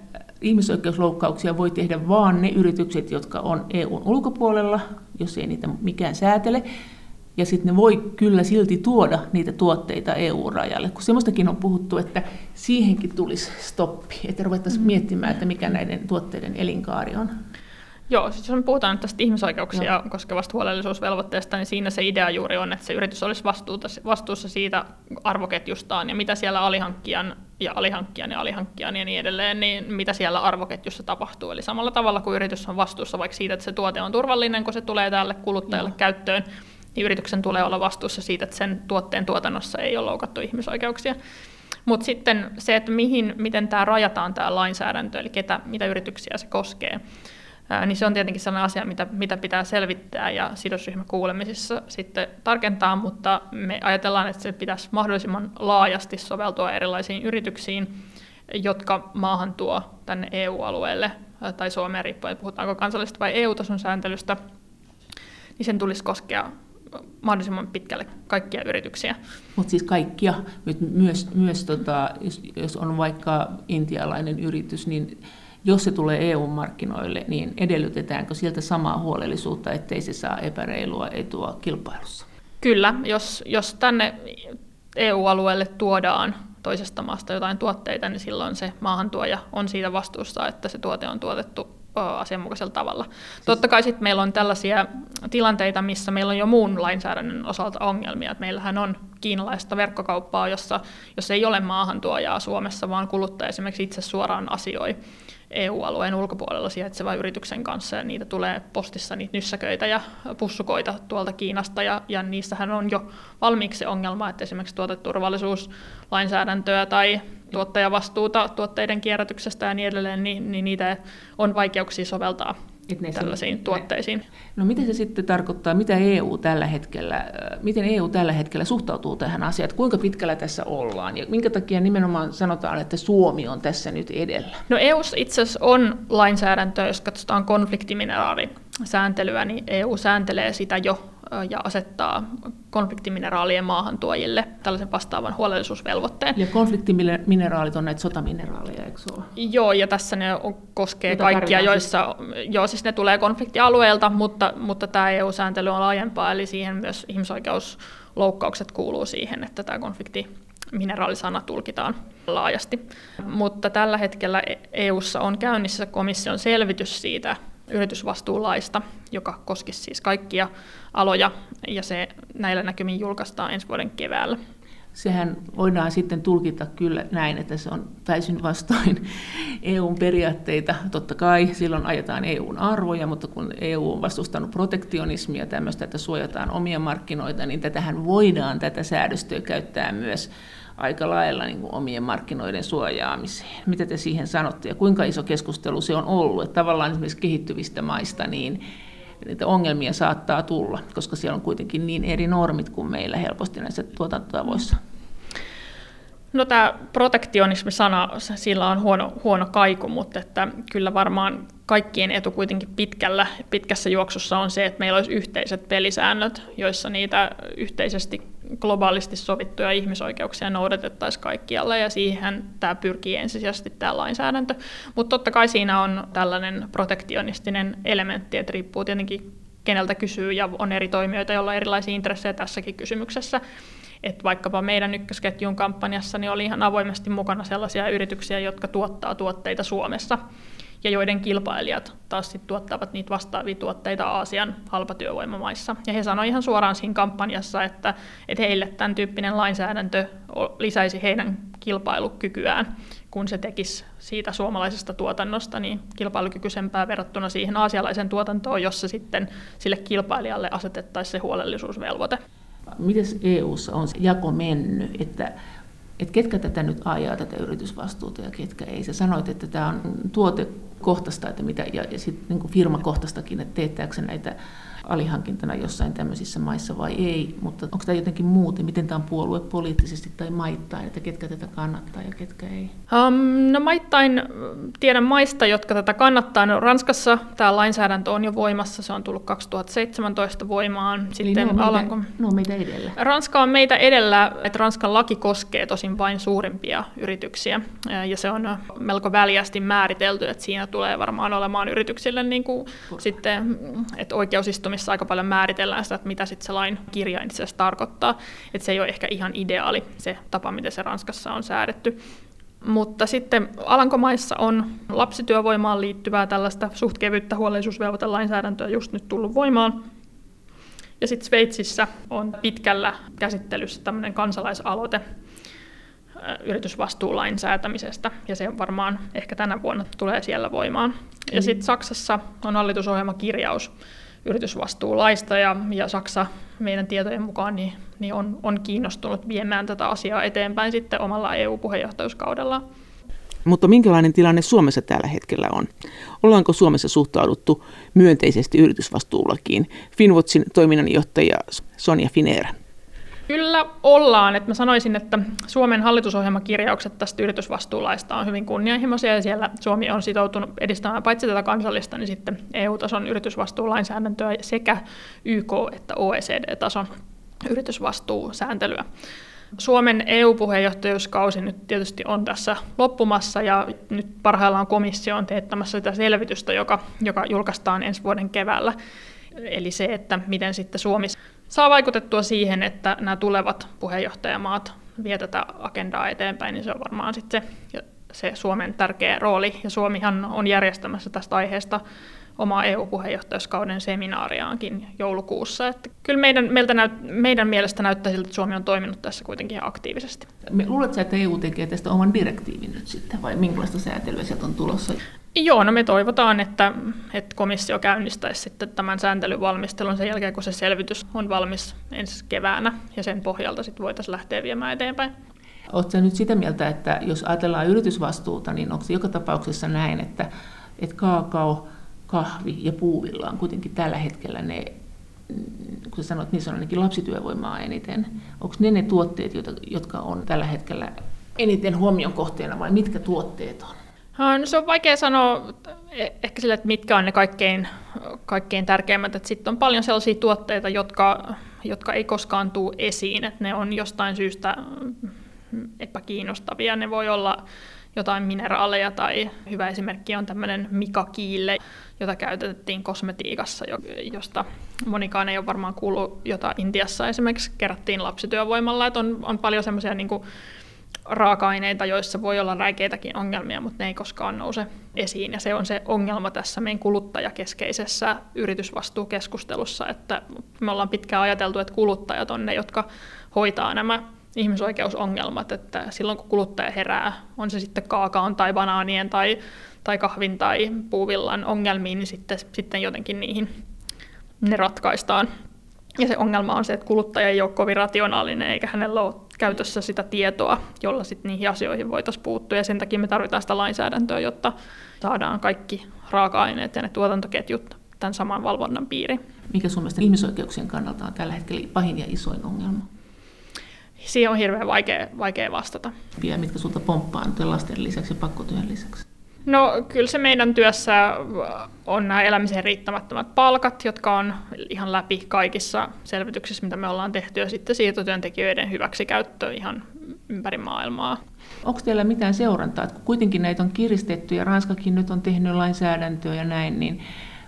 ihmisoikeusloukkauksia voi tehdä vain ne yritykset, jotka on EUn ulkopuolella, jos ei niitä mikään säätele, ja sitten ne voi kyllä silti tuoda niitä tuotteita EU-rajalle, kun semmoistakin on puhuttu, että siihenkin tulisi stoppi, että ruvettaisiin mm. miettimään, että mikä näiden tuotteiden elinkaari on. Joo, siis jos me puhutaan nyt tästä ihmisoikeuksia Joo. koskevasta huolellisuusvelvoitteesta, niin siinä se idea juuri on, että se yritys olisi vastuuta, vastuussa siitä arvoketjustaan ja mitä siellä alihankkijan ja alihankkijan ja alihankkijan ja niin edelleen, niin mitä siellä arvoketjussa tapahtuu. Eli samalla tavalla kuin yritys on vastuussa vaikka siitä, että se tuote on turvallinen, kun se tulee tälle kuluttajalle Joo. käyttöön, niin yrityksen tulee olla vastuussa siitä, että sen tuotteen tuotannossa ei ole loukattu ihmisoikeuksia. Mutta sitten se, että mihin, miten tämä rajataan tämä lainsäädäntö, eli ketä, mitä yrityksiä se koskee, niin se on tietenkin sellainen asia, mitä, mitä pitää selvittää ja sidosryhmäkuulemisissa sitten tarkentaa, mutta me ajatellaan, että se pitäisi mahdollisimman laajasti soveltua erilaisiin yrityksiin, jotka maahan tuo tänne EU-alueelle tai Suomeen riippuen, puhutaanko kansallisesta vai EU-tason sääntelystä, niin sen tulisi koskea mahdollisimman pitkälle kaikkia yrityksiä. Mutta siis kaikkia, myös, myös tota, jos, jos on vaikka intialainen yritys, niin jos se tulee EU-markkinoille, niin edellytetäänkö sieltä samaa huolellisuutta, ettei se saa epäreilua etua kilpailussa? Kyllä, jos, jos tänne EU-alueelle tuodaan toisesta maasta jotain tuotteita, niin silloin se maahantuoja on siitä vastuussa, että se tuote on tuotettu asianmukaisella tavalla. Siis... Totta kai sitten meillä on tällaisia tilanteita, missä meillä on jo muun lainsäädännön osalta ongelmia. Et meillähän on kiinalaista verkkokauppaa, jossa jos ei ole maahantuojaa Suomessa, vaan kuluttaja esimerkiksi itse suoraan asioi EU-alueen ulkopuolella sijaitsevan yrityksen kanssa, ja niitä tulee postissa niitä nyssäköitä ja pussukoita tuolta Kiinasta, ja, ja niissähän on jo valmiiksi ongelma, että esimerkiksi tuoteturvallisuuslainsäädäntöä tai tuottajavastuuta tuotteiden kierrätyksestä ja niin edelleen, niin, niin niitä on vaikeuksia soveltaa ne tällaisiin se, tuotteisiin. No miten se sitten tarkoittaa, mitä EU tällä hetkellä, miten EU tällä hetkellä suhtautuu tähän asiaan, että kuinka pitkällä tässä ollaan ja minkä takia nimenomaan sanotaan, että Suomi on tässä nyt edellä? No EU itse asiassa on lainsäädäntö, jos katsotaan konfliktimineraarisääntelyä, niin EU sääntelee sitä jo ja asettaa konfliktimineraalien maahantuojille tällaisen vastaavan huolellisuusvelvoitteen. Ja konfliktimineraalit on näitä sotamineraaleja, eikö ole? Joo, ja tässä ne koskee Jota kaikkia, joissa, joo, siis ne tulee konfliktialueelta, mutta, mutta tämä EU-sääntely on laajempaa, eli siihen myös ihmisoikeusloukkaukset kuuluu siihen, että tämä konflikti mineraalisana tulkitaan laajasti. Mutta tällä hetkellä EU:ssa on käynnissä komission selvitys siitä, yritysvastuulaista, joka koskisi siis kaikkia aloja, ja se näillä näkymin julkaistaan ensi vuoden keväällä. Sehän voidaan sitten tulkita kyllä näin, että se on täysin vastoin EUn periaatteita. Totta kai silloin ajetaan EUn arvoja, mutta kun EU on vastustanut protektionismia tämmöistä, että suojataan omia markkinoita, niin tätähän voidaan tätä säädöstöä käyttää myös aika lailla niin kuin omien markkinoiden suojaamiseen. Mitä te siihen sanotte ja kuinka iso keskustelu se on ollut? Että tavallaan esimerkiksi kehittyvistä maista niin niitä ongelmia saattaa tulla, koska siellä on kuitenkin niin eri normit kuin meillä helposti näissä tuotantotavoissa. No tämä protektionismi-sana, sillä on huono, huono kaiku, mutta että kyllä varmaan kaikkien etu kuitenkin pitkällä, pitkässä juoksussa on se, että meillä olisi yhteiset pelisäännöt, joissa niitä yhteisesti globaalisti sovittuja ihmisoikeuksia noudatettaisiin kaikkialla, ja siihen tämä pyrkii ensisijaisesti tämä lainsäädäntö. Mutta totta kai siinä on tällainen protektionistinen elementti, että riippuu tietenkin keneltä kysyy, ja on eri toimijoita, joilla on erilaisia intressejä tässäkin kysymyksessä. Et vaikkapa meidän ykkösketjun kampanjassa niin oli ihan avoimesti mukana sellaisia yrityksiä, jotka tuottaa tuotteita Suomessa ja joiden kilpailijat taas sit tuottavat niitä vastaavia tuotteita Aasian halpatyövoimamaissa. Ja he sanoivat ihan suoraan siinä kampanjassa, että, että heille tämän tyyppinen lainsäädäntö lisäisi heidän kilpailukykyään, kun se tekisi siitä suomalaisesta tuotannosta niin kilpailukykyisempää verrattuna siihen aasialaisen tuotantoon, jossa sitten sille kilpailijalle asetettaisiin se huolellisuusvelvoite. Miten EU-ssa on se jako mennyt, että että ketkä tätä nyt ajaa, tätä yritysvastuuta ja ketkä ei. Sä sanoit, että tämä on tuotekohtaista että mitä, ja, ja sitten niin firmakohtaistakin, että teettääkö näitä alihankintana jossain tämmöisissä maissa vai ei, mutta onko tämä jotenkin muuten, miten tämä on puolue poliittisesti tai maittain, että ketkä tätä kannattaa ja ketkä ei? Um, no maittain tiedän maista, jotka tätä kannattaa. No, Ranskassa tämä lainsäädäntö on jo voimassa, se on tullut 2017 voimaan. Sitten Eli ne on, Alanko... meitä, ne on meitä edellä. Ranska on meitä edellä, että Ranskan laki koskee tosin vain suurimpia yrityksiä ja se on melko väljästi määritelty, että siinä tulee varmaan olemaan yrityksille niin kuin sitten, että oikeusistumissa missä aika paljon määritellään sitä, että mitä sitten se lain kirjain itse asiassa tarkoittaa. Että se ei ole ehkä ihan ideaali se tapa, miten se Ranskassa on säädetty. Mutta sitten Alankomaissa on lapsityövoimaan liittyvää tällaista suht kevyttä huolellisuusvelvoitelainsäädäntöä just nyt tullut voimaan. Ja sitten Sveitsissä on pitkällä käsittelyssä tämmöinen kansalaisaloite yritysvastuulain säätämisestä, ja se varmaan ehkä tänä vuonna tulee siellä voimaan. Ja sitten Saksassa on hallitusohjelmakirjaus, yritysvastuulaista ja, ja Saksa meidän tietojen mukaan niin, niin on, on kiinnostunut viemään tätä asiaa eteenpäin sitten omalla EU-puheenjohtajuuskaudella. Mutta minkälainen tilanne Suomessa tällä hetkellä on? Ollaanko Suomessa suhtauduttu myönteisesti yritysvastuulakiin? Finwatchin toiminnanjohtaja Sonja Finera. Kyllä ollaan. että mä sanoisin, että Suomen hallitusohjelmakirjaukset tästä yritysvastuulaista on hyvin kunnianhimoisia ja siellä Suomi on sitoutunut edistämään paitsi tätä kansallista, niin sitten EU-tason yritysvastuulainsäädäntöä sekä YK- että OECD-tason yritysvastuusääntelyä. Suomen EU-puheenjohtajuuskausi nyt tietysti on tässä loppumassa ja nyt parhaillaan komissio on teettämässä sitä selvitystä, joka, joka julkaistaan ensi vuoden keväällä. Eli se, että miten sitten Suomi saa vaikutettua siihen, että nämä tulevat puheenjohtajamaat vie tätä agendaa eteenpäin, niin se on varmaan sitten se, se Suomen tärkeä rooli. Ja Suomihan on järjestämässä tästä aiheesta omaa EU-puheenjohtajuuskauden seminaariaankin joulukuussa. Että kyllä meidän, meiltä näyt, meidän mielestä näyttää siltä, että Suomi on toiminut tässä kuitenkin aktiivisesti. Luuletko että EU tekee tästä oman direktiivin nyt sitten, vai minkälaista säätelyä sieltä on tulossa? Joo, no me toivotaan, että, että komissio käynnistäisi sitten tämän sääntelyn valmistelun sen jälkeen, kun se selvitys on valmis ensi keväänä, ja sen pohjalta sitten voitaisiin lähteä viemään eteenpäin. Oletko nyt sitä mieltä, että jos ajatellaan yritysvastuuta, niin onko joka tapauksessa näin, että, että kaakao, kahvi ja puuvilla on kuitenkin tällä hetkellä ne, kun sä sanoit, niissä on ainakin lapsityövoimaa eniten. Onko ne ne tuotteet, jotka on tällä hetkellä eniten huomion kohteena vai mitkä tuotteet on? No se on vaikea sanoa e, ehkä sille, että mitkä on ne kaikkein, kaikkein tärkeimmät. Sitten on paljon sellaisia tuotteita, jotka, jotka ei koskaan tule esiin, että ne on jostain syystä epäkiinnostavia. Ne voi olla jotain mineraaleja tai hyvä esimerkki on tämmöinen Mika Kiille, jota käytettiin kosmetiikassa, josta monikaan ei ole varmaan kuullut, jota Intiassa esimerkiksi kerättiin lapsityövoimalla. Että on, on paljon semmoisia niin raaka-aineita, joissa voi olla räikeitäkin ongelmia, mutta ne ei koskaan nouse esiin. Ja se on se ongelma tässä meidän kuluttajakeskeisessä yritysvastuukeskustelussa, että me ollaan pitkään ajateltu, että kuluttajat on ne, jotka hoitaa nämä ihmisoikeusongelmat, että silloin kun kuluttaja herää, on se sitten kaakaon tai banaanien tai, tai kahvin tai puuvillan ongelmiin, niin sitten, sitten jotenkin niihin ne ratkaistaan. Ja se ongelma on se, että kuluttaja ei ole kovin rationaalinen eikä hänellä ole käytössä sitä tietoa, jolla sitten niihin asioihin voitaisiin puuttua. Ja sen takia me tarvitaan sitä lainsäädäntöä, jotta saadaan kaikki raaka-aineet ja ne tuotantoketjut tämän saman valvonnan piiriin. Mikä sun mielestä ihmisoikeuksien kannalta on tällä hetkellä pahin ja isoin ongelma? Siihen on hirveän vaikea, vaikea vastata. Ja mitkä sulta pomppaa nyt lasten lisäksi ja pakkotyön lisäksi? No kyllä se meidän työssä on nämä elämisen riittämättömät palkat, jotka on ihan läpi kaikissa selvityksissä, mitä me ollaan tehty, ja sitten siirtotyöntekijöiden hyväksikäyttö ihan ympäri maailmaa. Onko teillä mitään seurantaa, että kun kuitenkin näitä on kiristetty ja Ranskakin nyt on tehnyt lainsäädäntöä ja näin, niin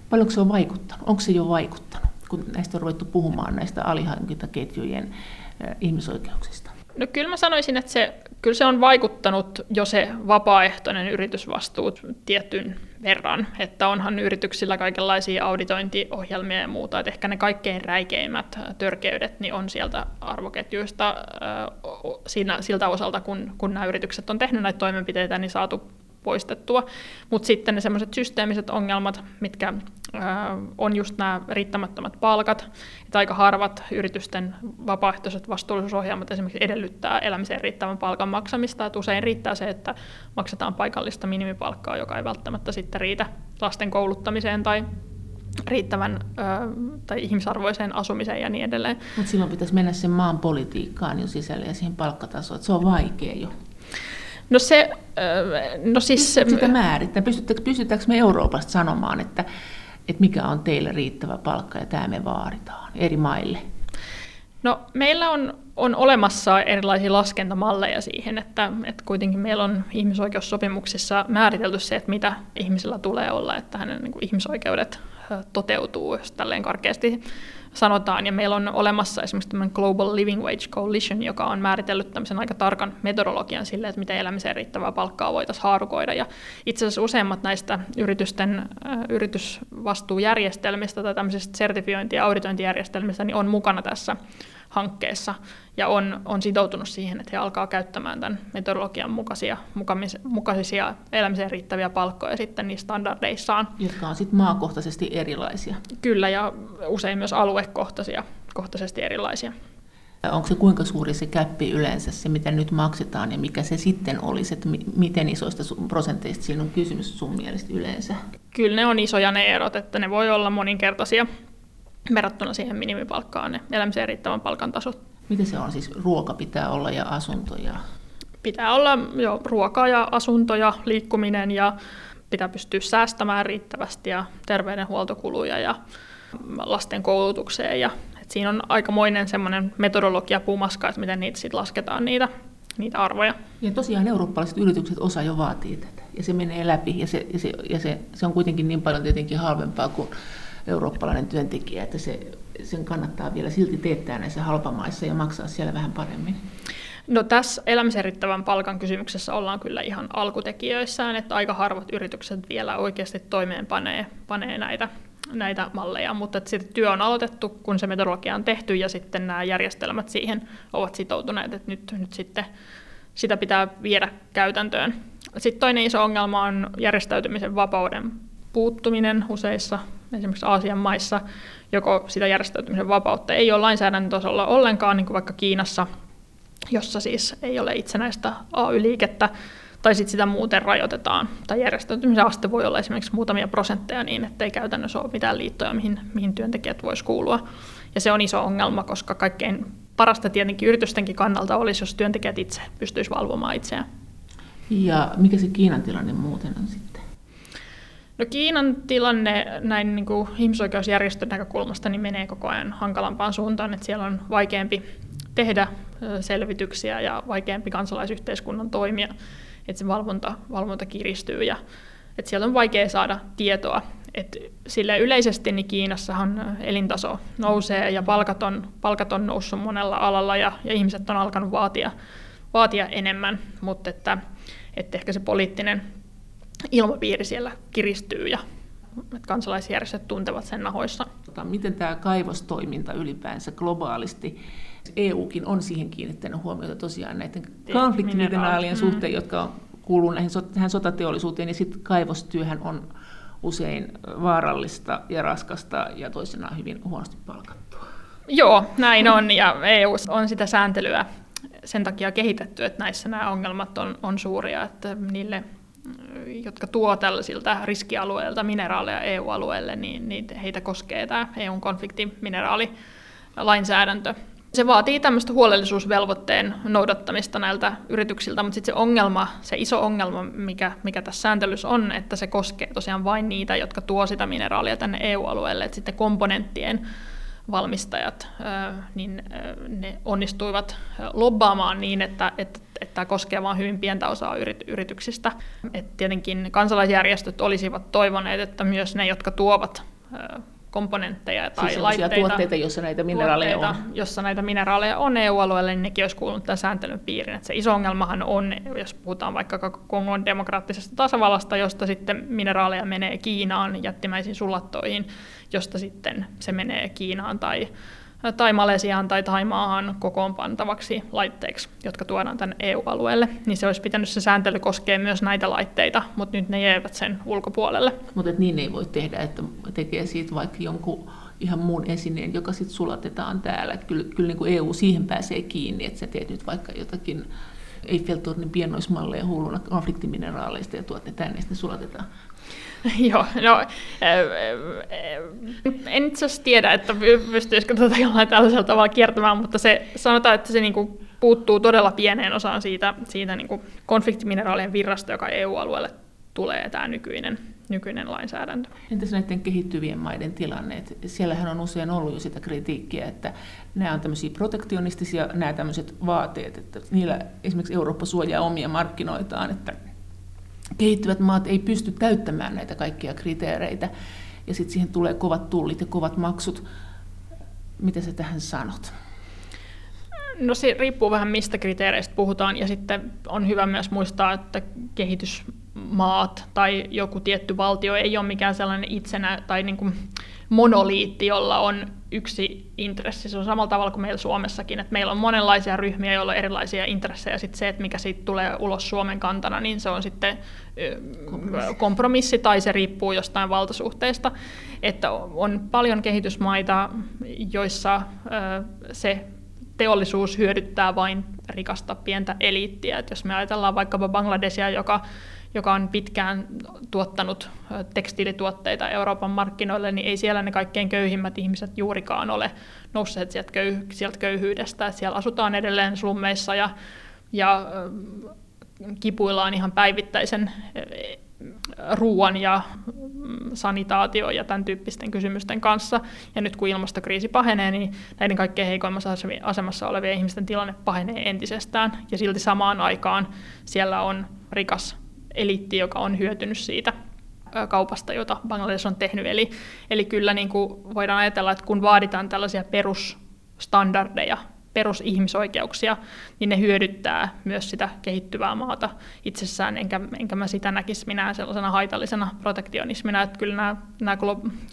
paljonko se on vaikuttanut? Onko se jo vaikuttanut, kun näistä on ruvettu puhumaan näistä alihankintaketjujen ihmisoikeuksista? No kyllä mä sanoisin, että se, kyllä se on vaikuttanut jo se vapaaehtoinen yritysvastuu tietyn verran, että onhan yrityksillä kaikenlaisia auditointiohjelmia ja muuta, että ehkä ne kaikkein räikeimmät törkeydet niin on sieltä arvoketjuista siinä, siltä osalta, kun, kun nämä yritykset on tehnyt näitä toimenpiteitä, niin saatu poistettua. Mutta sitten ne semmoiset systeemiset ongelmat, mitkä on just nämä riittämättömät palkat, että aika harvat yritysten vapaaehtoiset vastuullisuusohjelmat esimerkiksi edellyttää elämiseen riittävän palkan maksamista, että usein riittää se, että maksetaan paikallista minimipalkkaa, joka ei välttämättä sitten riitä lasten kouluttamiseen tai riittävän ö, tai ihmisarvoiseen asumiseen ja niin edelleen. Mutta silloin pitäisi mennä sen maan politiikkaan jo sisälle ja siihen palkkatasoon, että se on vaikea jo. No se, no siis... Sitä määrittää. Pystytäänkö, pystytäänkö me Euroopasta sanomaan, että, että mikä on teille riittävä palkka ja tämä me vaaditaan eri maille? No meillä on, on olemassa erilaisia laskentamalleja siihen, että, että kuitenkin meillä on ihmisoikeussopimuksissa määritelty se, että mitä ihmisellä tulee olla, että hänen niin kuin, ihmisoikeudet toteutuu, jos tälleen karkeasti sanotaan. Ja meillä on olemassa esimerkiksi tämmöinen Global Living Wage Coalition, joka on määritellyt tämmöisen aika tarkan metodologian sille, että miten elämiseen riittävää palkkaa voitaisiin haarukoida. Ja itse asiassa useimmat näistä yritysten äh, yritysvastuujärjestelmistä tai tämmöisistä sertifiointi- ja auditointijärjestelmistä niin on mukana tässä hankkeessa ja on, on sitoutunut siihen, että he alkaa käyttämään tämän metodologian mukaisia, mukaisia elämiseen riittäviä palkkoja sitten niissä standardeissaan. Jotka on sitten maakohtaisesti erilaisia. Kyllä, ja usein myös aluekohtaisia, kohtaisesti erilaisia. Onko se kuinka suuri se käppi yleensä, se mitä nyt maksetaan ja mikä se sitten olisi, että miten isoista prosenteista siinä on kysymys sun mielestä yleensä? Kyllä ne on isoja ne erot, että ne voi olla moninkertaisia verrattuna siihen minimipalkkaan, ne elämiseen riittävän palkan tasot. Miten se on? Siis ruoka pitää olla ja asuntoja? Pitää olla jo ruoka ja asuntoja, liikkuminen ja pitää pystyä säästämään riittävästi ja terveydenhuoltokuluja ja lasten koulutukseen. Ja, et siinä on aikamoinen semmoinen metodologia pumaska, että miten niitä sit lasketaan niitä, niitä arvoja. Ja tosiaan eurooppalaiset yritykset osa jo vaatii tätä ja se menee läpi ja se, ja se, ja se, se on kuitenkin niin paljon tietenkin halvempaa kuin eurooppalainen työntekijä, että se, sen kannattaa vielä silti teettää näissä halpamaissa ja maksaa siellä vähän paremmin. No tässä elämisen riittävän palkan kysymyksessä ollaan kyllä ihan alkutekijöissään, että aika harvat yritykset vielä oikeasti toimeenpanee panee näitä, näitä malleja, mutta sitten työ on aloitettu, kun se metodologia on tehty ja sitten nämä järjestelmät siihen ovat sitoutuneet, että nyt, nyt sitten sitä pitää viedä käytäntöön. Sitten toinen iso ongelma on järjestäytymisen vapauden puuttuminen useissa esimerkiksi Aasian maissa, joko sitä järjestäytymisen vapautta ei ole lainsäädäntötasolla ollenkaan, niin kuin vaikka Kiinassa, jossa siis ei ole itsenäistä AY-liikettä, tai sitten sitä muuten rajoitetaan. Tai järjestäytymisen aste voi olla esimerkiksi muutamia prosentteja niin, että ei käytännössä ole mitään liittoja, mihin, mihin työntekijät voisivat kuulua. Ja se on iso ongelma, koska kaikkein parasta tietenkin yritystenkin kannalta olisi, jos työntekijät itse pystyisivät valvomaan itseään. Ja mikä se Kiinan tilanne muuten on sitten? No Kiinan tilanne näin niin kuin ihmisoikeusjärjestön näkökulmasta niin menee koko ajan hankalampaan suuntaan, että siellä on vaikeampi tehdä selvityksiä ja vaikeampi kansalaisyhteiskunnan toimia, että se valvonta, valvonta kiristyy ja että siellä on vaikea saada tietoa. Et sille yleisesti niin Kiinassahan elintaso nousee ja palkat on, palkat on noussut monella alalla ja, ja ihmiset on alkanut vaatia, vaatia enemmän, mutta että, että ehkä se poliittinen ilmapiiri siellä kiristyy ja että kansalaisjärjestöt tuntevat sen nahoissa. Tota, miten tämä kaivostoiminta ylipäänsä globaalisti, EUkin on siihen kiinnittänyt huomiota tosiaan näiden konfliktimineraalien mm. suhteen, jotka kuuluu näihin, tähän sotateollisuuteen, ja sitten kaivostyöhän on usein vaarallista ja raskasta ja toisenaan hyvin huonosti palkattua. Joo, näin on, ja EU on sitä sääntelyä sen takia kehitetty, että näissä nämä ongelmat on, on suuria, että niille jotka tuo tällaisilta riskialueilta mineraaleja EU-alueelle, niin, niin heitä koskee tämä EUn konfliktimineraali-lainsäädäntö. Se vaatii tämmöistä huolellisuusvelvoitteen noudattamista näiltä yrityksiltä, mutta sitten se ongelma, se iso ongelma, mikä, mikä tässä sääntelyssä on, että se koskee tosiaan vain niitä, jotka tuo sitä mineraalia tänne EU-alueelle, että sitten komponenttien valmistajat, niin ne onnistuivat lobbaamaan niin, että, että, että tämä koskee vain hyvin pientä osaa yrityksistä. Et tietenkin kansalaisjärjestöt olisivat toivoneet, että myös ne, jotka tuovat komponentteja tai siis laitteita. tuotteita, joissa näitä mineraaleja on. Jossa näitä mineraaleja on EU-alueelle, niin nekin olisi kuulunut tämän sääntelyn piiriin. Et se iso ongelmahan on, jos puhutaan vaikka Kongon demokraattisesta tasavallasta, josta sitten mineraaleja menee Kiinaan jättimäisiin sulattoihin, josta sitten se menee Kiinaan tai tai Malesiaan tai Taimaahan kokoonpantavaksi laitteiksi, jotka tuodaan tänne EU-alueelle, niin se olisi pitänyt se sääntely koskee myös näitä laitteita, mutta nyt ne jäävät sen ulkopuolelle. Mutta niin ei voi tehdä, että tekee siitä vaikka jonkun ihan muun esineen, joka sitten sulatetaan täällä. Että kyllä, kyllä niin kuin EU siihen pääsee kiinni, että sä teet nyt vaikka jotakin Eiffeltornin pienoismalleja hulluna konfliktimineraaleista ja tuotte tänne, sitten sulatetaan. Joo, no en itse asiassa tiedä, että pystyisikö tuota jollain tällaisella tavalla kiertämään, mutta se sanotaan, että se niinku puuttuu todella pieneen osaan siitä, siitä niinku konfliktimineraalien virrasta, joka EU-alueelle tulee tämä nykyinen, nykyinen lainsäädäntö. Entäs näiden kehittyvien maiden tilanne? Siellähän on usein ollut jo sitä kritiikkiä, että nämä on tämmöisiä protektionistisia, nämä tämmöiset vaateet, että niillä esimerkiksi Eurooppa suojaa omia markkinoitaan, että kehittyvät maat ei pysty täyttämään näitä kaikkia kriteereitä, ja sitten siihen tulee kovat tullit ja kovat maksut. Mitä sä tähän sanot? No se riippuu vähän mistä kriteereistä puhutaan, ja sitten on hyvä myös muistaa, että kehitysmaat tai joku tietty valtio ei ole mikään sellainen itsenä tai niin kuin monoliitti, jolla on yksi intressi. Se on samalla tavalla kuin meillä Suomessakin, että meillä on monenlaisia ryhmiä, joilla on erilaisia intressejä. Sitten se, että mikä siitä tulee ulos Suomen kantana, niin se on sitten kompromissi, kompromissi tai se riippuu jostain valtasuhteesta. Että on paljon kehitysmaita, joissa se teollisuus hyödyttää vain rikasta pientä eliittiä. Et jos me ajatellaan vaikkapa Bangladesia, joka joka on pitkään tuottanut tekstiilituotteita Euroopan markkinoille, niin ei siellä ne kaikkein köyhimmät ihmiset juurikaan ole nousseet sieltä, sieltä köyhyydestä. Siellä asutaan edelleen slummeissa ja, ja kipuillaan ihan päivittäisen ruoan ja mm, sanitaatio ja tämän tyyppisten kysymysten kanssa. Ja nyt kun ilmastokriisi pahenee, niin näiden kaikkein heikoimmassa asemassa olevien ihmisten tilanne pahenee entisestään. Ja silti samaan aikaan siellä on rikas eliitti, joka on hyötynyt siitä kaupasta, jota Bangladesh on tehnyt. Eli, eli kyllä niin kuin voidaan ajatella, että kun vaaditaan tällaisia perusstandardeja perusihmisoikeuksia, niin ne hyödyttää myös sitä kehittyvää maata itsessään, enkä, enkä mä sitä näkisi minä sellaisena haitallisena protektionismina, että kyllä nämä, nämä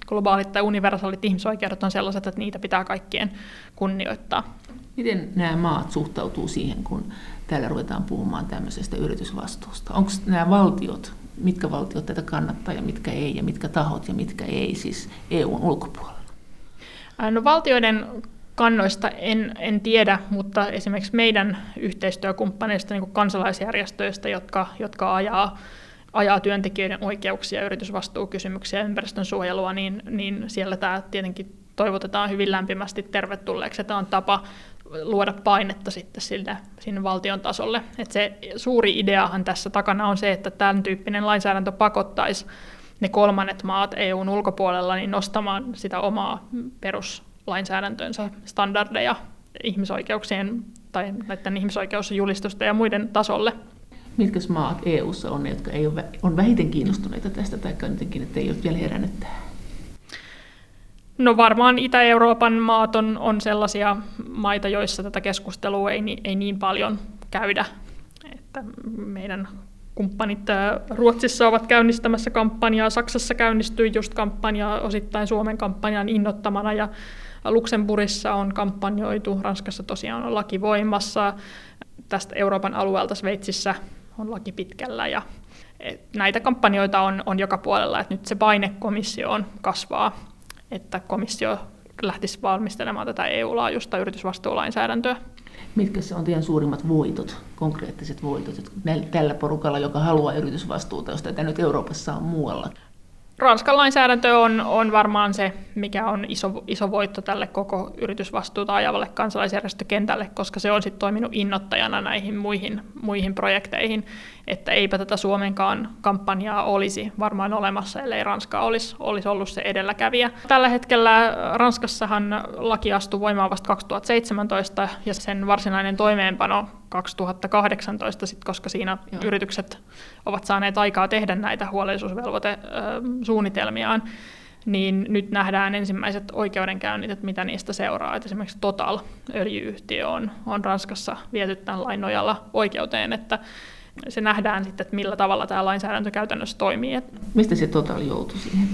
globaalit tai universaalit ihmisoikeudet on sellaiset, että niitä pitää kaikkien kunnioittaa. Miten nämä maat suhtautuu siihen, kun täällä ruvetaan puhumaan tämmöisestä yritysvastuusta? Onko nämä valtiot, mitkä valtiot tätä kannattaa ja mitkä ei, ja mitkä tahot ja mitkä ei, siis EUn ulkopuolella? No valtioiden kannoista en, en tiedä, mutta esimerkiksi meidän yhteistyökumppaneista, niin kansalaisjärjestöistä, jotka, jotka ajaa, ajaa työntekijöiden oikeuksia, yritysvastuukysymyksiä ympäristön suojelua, niin, niin siellä tämä tietenkin toivotetaan hyvin lämpimästi tervetulleeksi. Tämä on tapa luoda painetta sitten sille, sinne valtion tasolle. Et se suuri ideahan tässä takana on se, että tämän tyyppinen lainsäädäntö pakottaisi ne kolmannet maat EUn ulkopuolella niin nostamaan sitä omaa peruslainsäädäntönsä standardeja ihmisoikeuksien tai näiden ihmisoikeusjulistusten ja muiden tasolle. Mitkä maat EUssa on ne, jotka ei ole, on vähiten kiinnostuneita tästä, tai jotenkin, että ei ole vielä herännyt tähän? No varmaan Itä-Euroopan maat on, on sellaisia maita, joissa tätä keskustelua ei, ei niin paljon käydä. Että meidän kumppanit Ruotsissa ovat käynnistämässä kampanjaa, Saksassa käynnistyi just kampanjaa osittain Suomen kampanjan innottamana ja Luxemburgissa on kampanjoitu, Ranskassa tosiaan on laki voimassa, tästä Euroopan alueelta Sveitsissä on laki pitkällä ja näitä kampanjoita on, on joka puolella, että nyt se paine komissioon kasvaa että komissio lähtisi valmistelemaan tätä EU-laajuista yritysvastuulainsäädäntöä. Mitkä se on teidän suurimmat voitot, konkreettiset voitot tällä porukalla, joka haluaa yritysvastuuta, jos tätä nyt Euroopassa on muualla? Ranskan lainsäädäntö on, on varmaan se, mikä on iso, iso voitto tälle koko yritysvastuuta ajavalle kansalaisjärjestökentälle, koska se on sitten toiminut innoittajana näihin muihin, muihin projekteihin, että eipä tätä Suomenkaan kampanjaa olisi varmaan olemassa, ellei Ranska olisi, olisi ollut se edelläkävijä. Tällä hetkellä Ranskassahan laki astui voimaan vasta 2017 ja sen varsinainen toimeenpano 2018, sit, koska siinä Joo. yritykset ovat saaneet aikaa tehdä näitä huolellisuusvelvoitesuunnitelmiaan, niin nyt nähdään ensimmäiset oikeudenkäynnit, että mitä niistä seuraa. Et esimerkiksi Total, öljyyhtiö, on, on Ranskassa viety tämän lain nojalla oikeuteen, että se nähdään sitten, että millä tavalla tämä lainsäädäntö käytännössä toimii. Mistä se Total joutui siihen?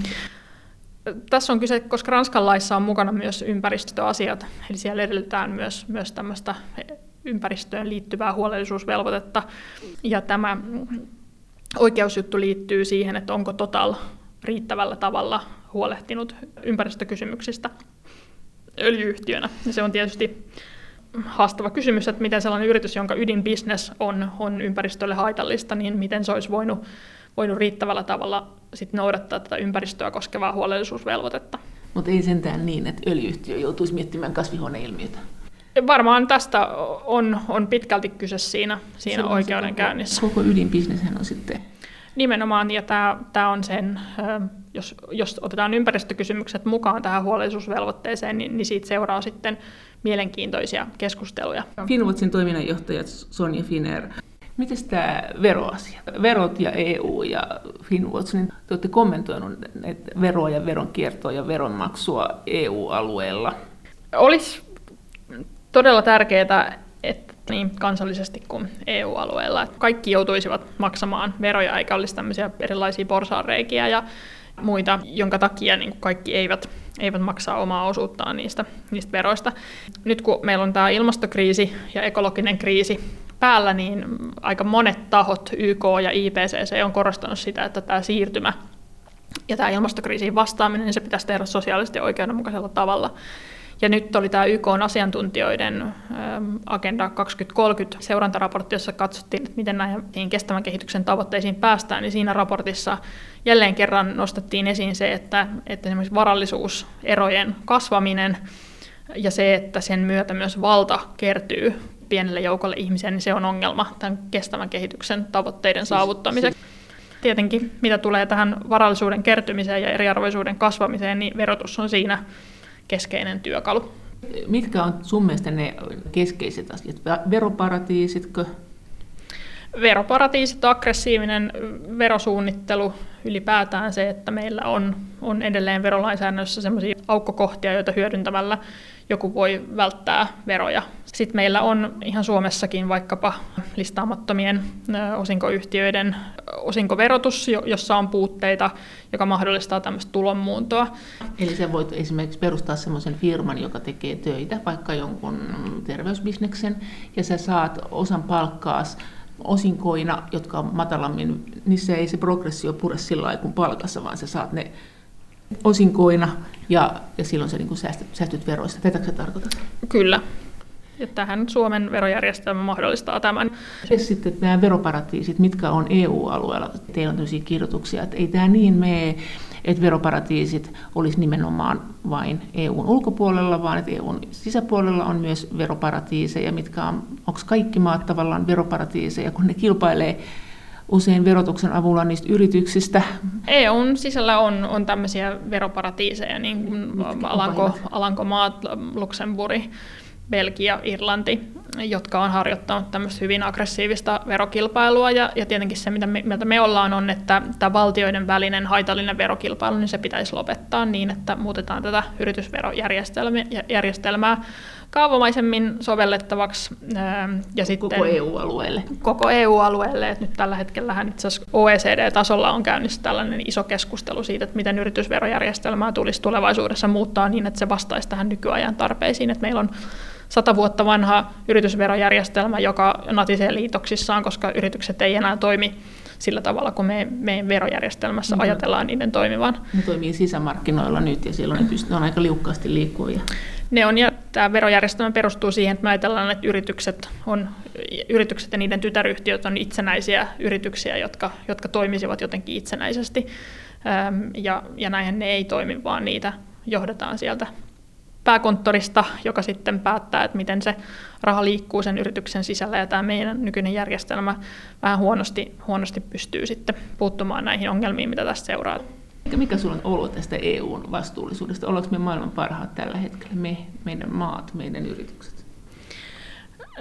Tässä on kyse, koska Ranskan laissa on mukana myös ympäristöasiat, eli siellä edellytetään myös, myös tämmöistä ympäristöön liittyvää huolellisuusvelvoitetta. Ja tämä oikeusjuttu liittyy siihen, että onko Total riittävällä tavalla huolehtinut ympäristökysymyksistä öljyyhtiönä. Ja se on tietysti haastava kysymys, että miten sellainen yritys, jonka ydinbisnes on, on ympäristölle haitallista, niin miten se olisi voinut, voinut riittävällä tavalla sit noudattaa tätä ympäristöä koskevaa huolellisuusvelvoitetta. Mutta ei sentään niin, että öljyyhtiö joutuisi miettimään kasvihuoneilmiötä. Varmaan tästä on, on pitkälti kyse siinä, siinä oikeudenkäynnissä. Koko, koko ydinbisneshän on sitten Nimenomaan, ja tämä, tämä on sen, jos, jos otetaan ympäristökysymykset mukaan tähän huolellisuusvelvoitteeseen, niin, niin siitä seuraa sitten mielenkiintoisia keskusteluja. Finwatchin toiminnanjohtaja Sonja Finer, Miten tämä veroasia? Verot ja EU ja Finwatch, niin te olette kommentoineet veroa ja veronkiertoa ja veronmaksua EU-alueella. Olisi todella tärkeää, että niin kansallisesti kuin EU-alueella, että kaikki joutuisivat maksamaan veroja, eikä olisi tämmöisiä erilaisia porsaanreikiä ja muita, jonka takia niin kaikki eivät, eivät maksaa omaa osuuttaan niistä, niistä veroista. Nyt kun meillä on tämä ilmastokriisi ja ekologinen kriisi päällä, niin aika monet tahot, YK ja IPCC, on korostanut sitä, että tämä siirtymä ja tämä ilmastokriisiin vastaaminen, niin se pitäisi tehdä sosiaalisesti oikeudenmukaisella tavalla. Ja nyt oli tämä YK asiantuntijoiden ähm, Agenda 2030 seurantaraportti, jossa katsottiin, että miten näihin kestävän kehityksen tavoitteisiin päästään, niin siinä raportissa jälleen kerran nostettiin esiin se, että, että esimerkiksi varallisuuserojen kasvaminen ja se, että sen myötä myös valta kertyy pienelle joukolle ihmisiä, niin se on ongelma tämän kestävän kehityksen tavoitteiden siis saavuttamiseksi. Tietenkin, mitä tulee tähän varallisuuden kertymiseen ja eriarvoisuuden kasvamiseen, niin verotus on siinä keskeinen työkalu. Mitkä on sun mielestä ne keskeiset asiat? Veroparatiisitko? Veroparatiisit, aggressiivinen verosuunnittelu, ylipäätään se, että meillä on, on edelleen verolainsäädännössä sellaisia aukkokohtia, joita hyödyntämällä joku voi välttää veroja. Sitten meillä on ihan Suomessakin vaikkapa listaamattomien osinkoyhtiöiden osinkoverotus, jossa on puutteita, joka mahdollistaa tämmöistä tulonmuuntoa. Eli sä voit esimerkiksi perustaa semmoisen firman, joka tekee töitä, vaikka jonkun terveysbisneksen, ja sä saat osan palkkaas osinkoina, jotka on matalammin, niissä ei se progressio pure sillä lailla kuin palkassa, vaan sä saat ne osinkoina ja, ja silloin sä niin säästyt, säästyt veroista. Tätäkö sä tarkoitat? Kyllä. Ja tähän Suomen verojärjestelmä mahdollistaa tämän. Ja sitten nämä veroparatiisit, mitkä on EU-alueella? Teillä on tämmöisiä kirjoituksia, että ei tämä niin mene, että veroparatiisit olisi nimenomaan vain EUn ulkopuolella, vaan että EUn sisäpuolella on myös veroparatiiseja, mitkä on, onko kaikki maat tavallaan veroparatiiseja, kun ne kilpailee usein verotuksen avulla niistä yrityksistä. EUn sisällä on, on tämmöisiä veroparatiiseja, niin kuin Alanko, Alankomaat, Luxemburg, Belgia, Irlanti, jotka on harjoittanut tämmöistä hyvin aggressiivista verokilpailua. Ja, ja tietenkin se, mitä me, mitä me ollaan, on, että tämä valtioiden välinen haitallinen verokilpailu, niin se pitäisi lopettaa niin, että muutetaan tätä yritysverojärjestelmää kaavamaisemmin sovellettavaksi. Ja sitten koko EU-alueelle. Koko EU-alueelle. Että nyt tällä hetkellä itse OECD-tasolla on käynnissä tällainen iso keskustelu siitä, että miten yritysverojärjestelmää tulisi tulevaisuudessa muuttaa niin, että se vastaisi tähän nykyajan tarpeisiin. Että meillä on sata vuotta vanha yritysverojärjestelmä, joka natisee liitoksissaan, koska yritykset ei enää toimi sillä tavalla, kun me, meidän verojärjestelmässä mm. ajatellaan niiden toimivan. Ne toimii sisämarkkinoilla nyt ja silloin ne, pystyy, ne on aika liukkaasti liikkuvia. Ne on, ja tämä verojärjestelmä perustuu siihen, että me ajatellaan, että yritykset, on, yritykset ja niiden tytäryhtiöt on itsenäisiä yrityksiä, jotka, jotka toimisivat jotenkin itsenäisesti. Ja, ja näinhän ne ei toimi, vaan niitä johdetaan sieltä pääkonttorista, joka sitten päättää, että miten se raha liikkuu sen yrityksen sisällä, ja tämä meidän nykyinen järjestelmä vähän huonosti, huonosti pystyy sitten puuttumaan näihin ongelmiin, mitä tästä seuraa. Mikä sinulla on olo tästä EUn vastuullisuudesta? Ollaanko me maailman parhaat tällä hetkellä, me, meidän maat, meidän yritykset?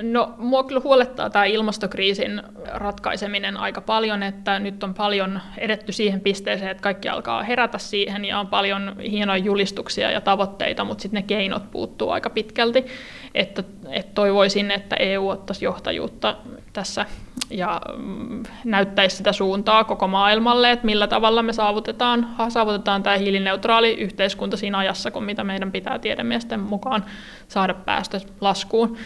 No, mua kyllä huolettaa tämä ilmastokriisin ratkaiseminen aika paljon, että nyt on paljon edetty siihen pisteeseen, että kaikki alkaa herätä siihen ja on paljon hienoja julistuksia ja tavoitteita, mutta sitten ne keinot puuttuu aika pitkälti. Että, että toivoisin, että EU ottaisi johtajuutta tässä ja mm, näyttäisi sitä suuntaa koko maailmalle, että millä tavalla me saavutetaan, saavutetaan tämä hiilineutraali yhteiskunta siinä ajassa, kun mitä meidän pitää tiedemiesten mukaan saada päästöt laskuun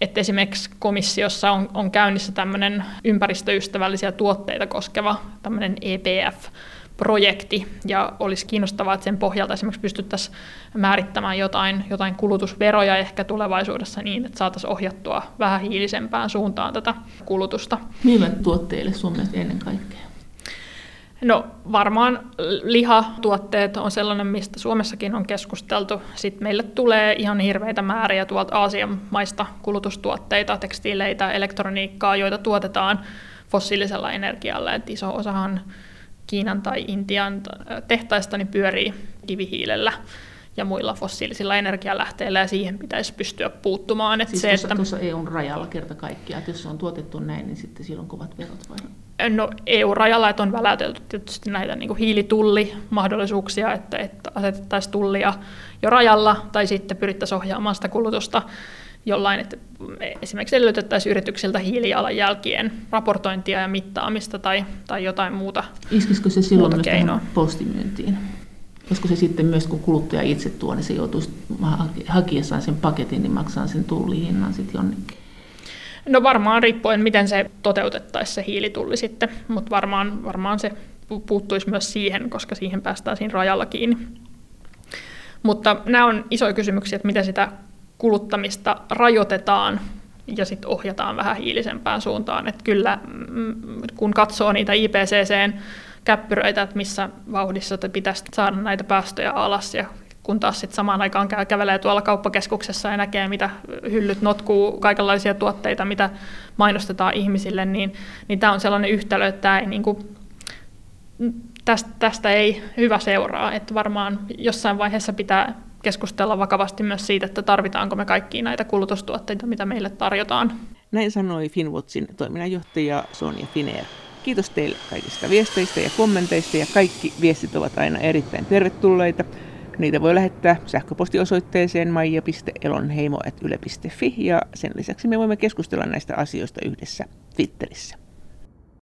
että esimerkiksi komissiossa on, on käynnissä tämmöinen ympäristöystävällisiä tuotteita koskeva tämmöinen EPF, projekti, ja olisi kiinnostavaa, että sen pohjalta esimerkiksi pystyttäisiin määrittämään jotain, jotain kulutusveroja ehkä tulevaisuudessa niin, että saataisiin ohjattua vähän hiilisempään suuntaan tätä kulutusta. Millä tuotteille mielestä ennen kaikkea? No varmaan lihatuotteet on sellainen, mistä Suomessakin on keskusteltu. Sitten meille tulee ihan hirveitä määriä tuolta Aasian maista kulutustuotteita, tekstiileitä, elektroniikkaa, joita tuotetaan fossiilisella energialla. Et iso osahan Kiinan tai Intian tehtaista niin pyörii kivihiilellä ja muilla fossiilisilla energialähteillä, ja siihen pitäisi pystyä puuttumaan. Että siis se, tuossa, että... tuossa EUn rajalla kerta kaikkiaan, että jos se on tuotettu näin, niin sitten silloin kovat verot vai? No EU-rajalla, että on välätelty tietysti näitä niin hiilitullimahdollisuuksia, että, että asetettaisiin tullia jo rajalla, tai sitten pyrittäisiin ohjaamaan sitä kulutusta jollain, että esimerkiksi edellytettäisiin yrityksiltä hiilijalanjälkien raportointia ja mittaamista tai, tai jotain muuta Iskisikö se silloin myös postimyyntiin? Koska se sitten myös, kun kuluttaja itse tuo, niin se joutuisi hakiessaan sen paketin, niin maksaa sen tullihinnan sitten jonnekin. No varmaan riippuen, miten se toteutettaisiin se hiilitulli sitten, mutta varmaan, varmaan se puuttuisi myös siihen, koska siihen päästään siinä rajalla kiinni. Mutta nämä on isoja kysymyksiä, että miten sitä kuluttamista rajoitetaan ja sitten ohjataan vähän hiilisempään suuntaan. Että kyllä, mm, kun katsoo niitä IPCCn käppyröitä, että missä vauhdissa pitäisi saada näitä päästöjä alas ja kun taas sitten samaan aikaan käy, kävelee tuolla kauppakeskuksessa ja näkee, mitä hyllyt notkuu, kaikenlaisia tuotteita, mitä mainostetaan ihmisille, niin, niin tämä on sellainen yhtälö, että tämä ei, niin kuin, tästä, tästä ei hyvä seuraa. Että varmaan jossain vaiheessa pitää keskustella vakavasti myös siitä, että tarvitaanko me kaikki näitä kulutustuotteita, mitä meille tarjotaan. Näin sanoi Finwatchin toiminnanjohtaja Sonja Finer. Kiitos teille kaikista viesteistä ja kommenteista ja kaikki viestit ovat aina erittäin tervetulleita. Niitä voi lähettää sähköpostiosoitteeseen maija.elonheimo.yle.fi ja sen lisäksi me voimme keskustella näistä asioista yhdessä Twitterissä.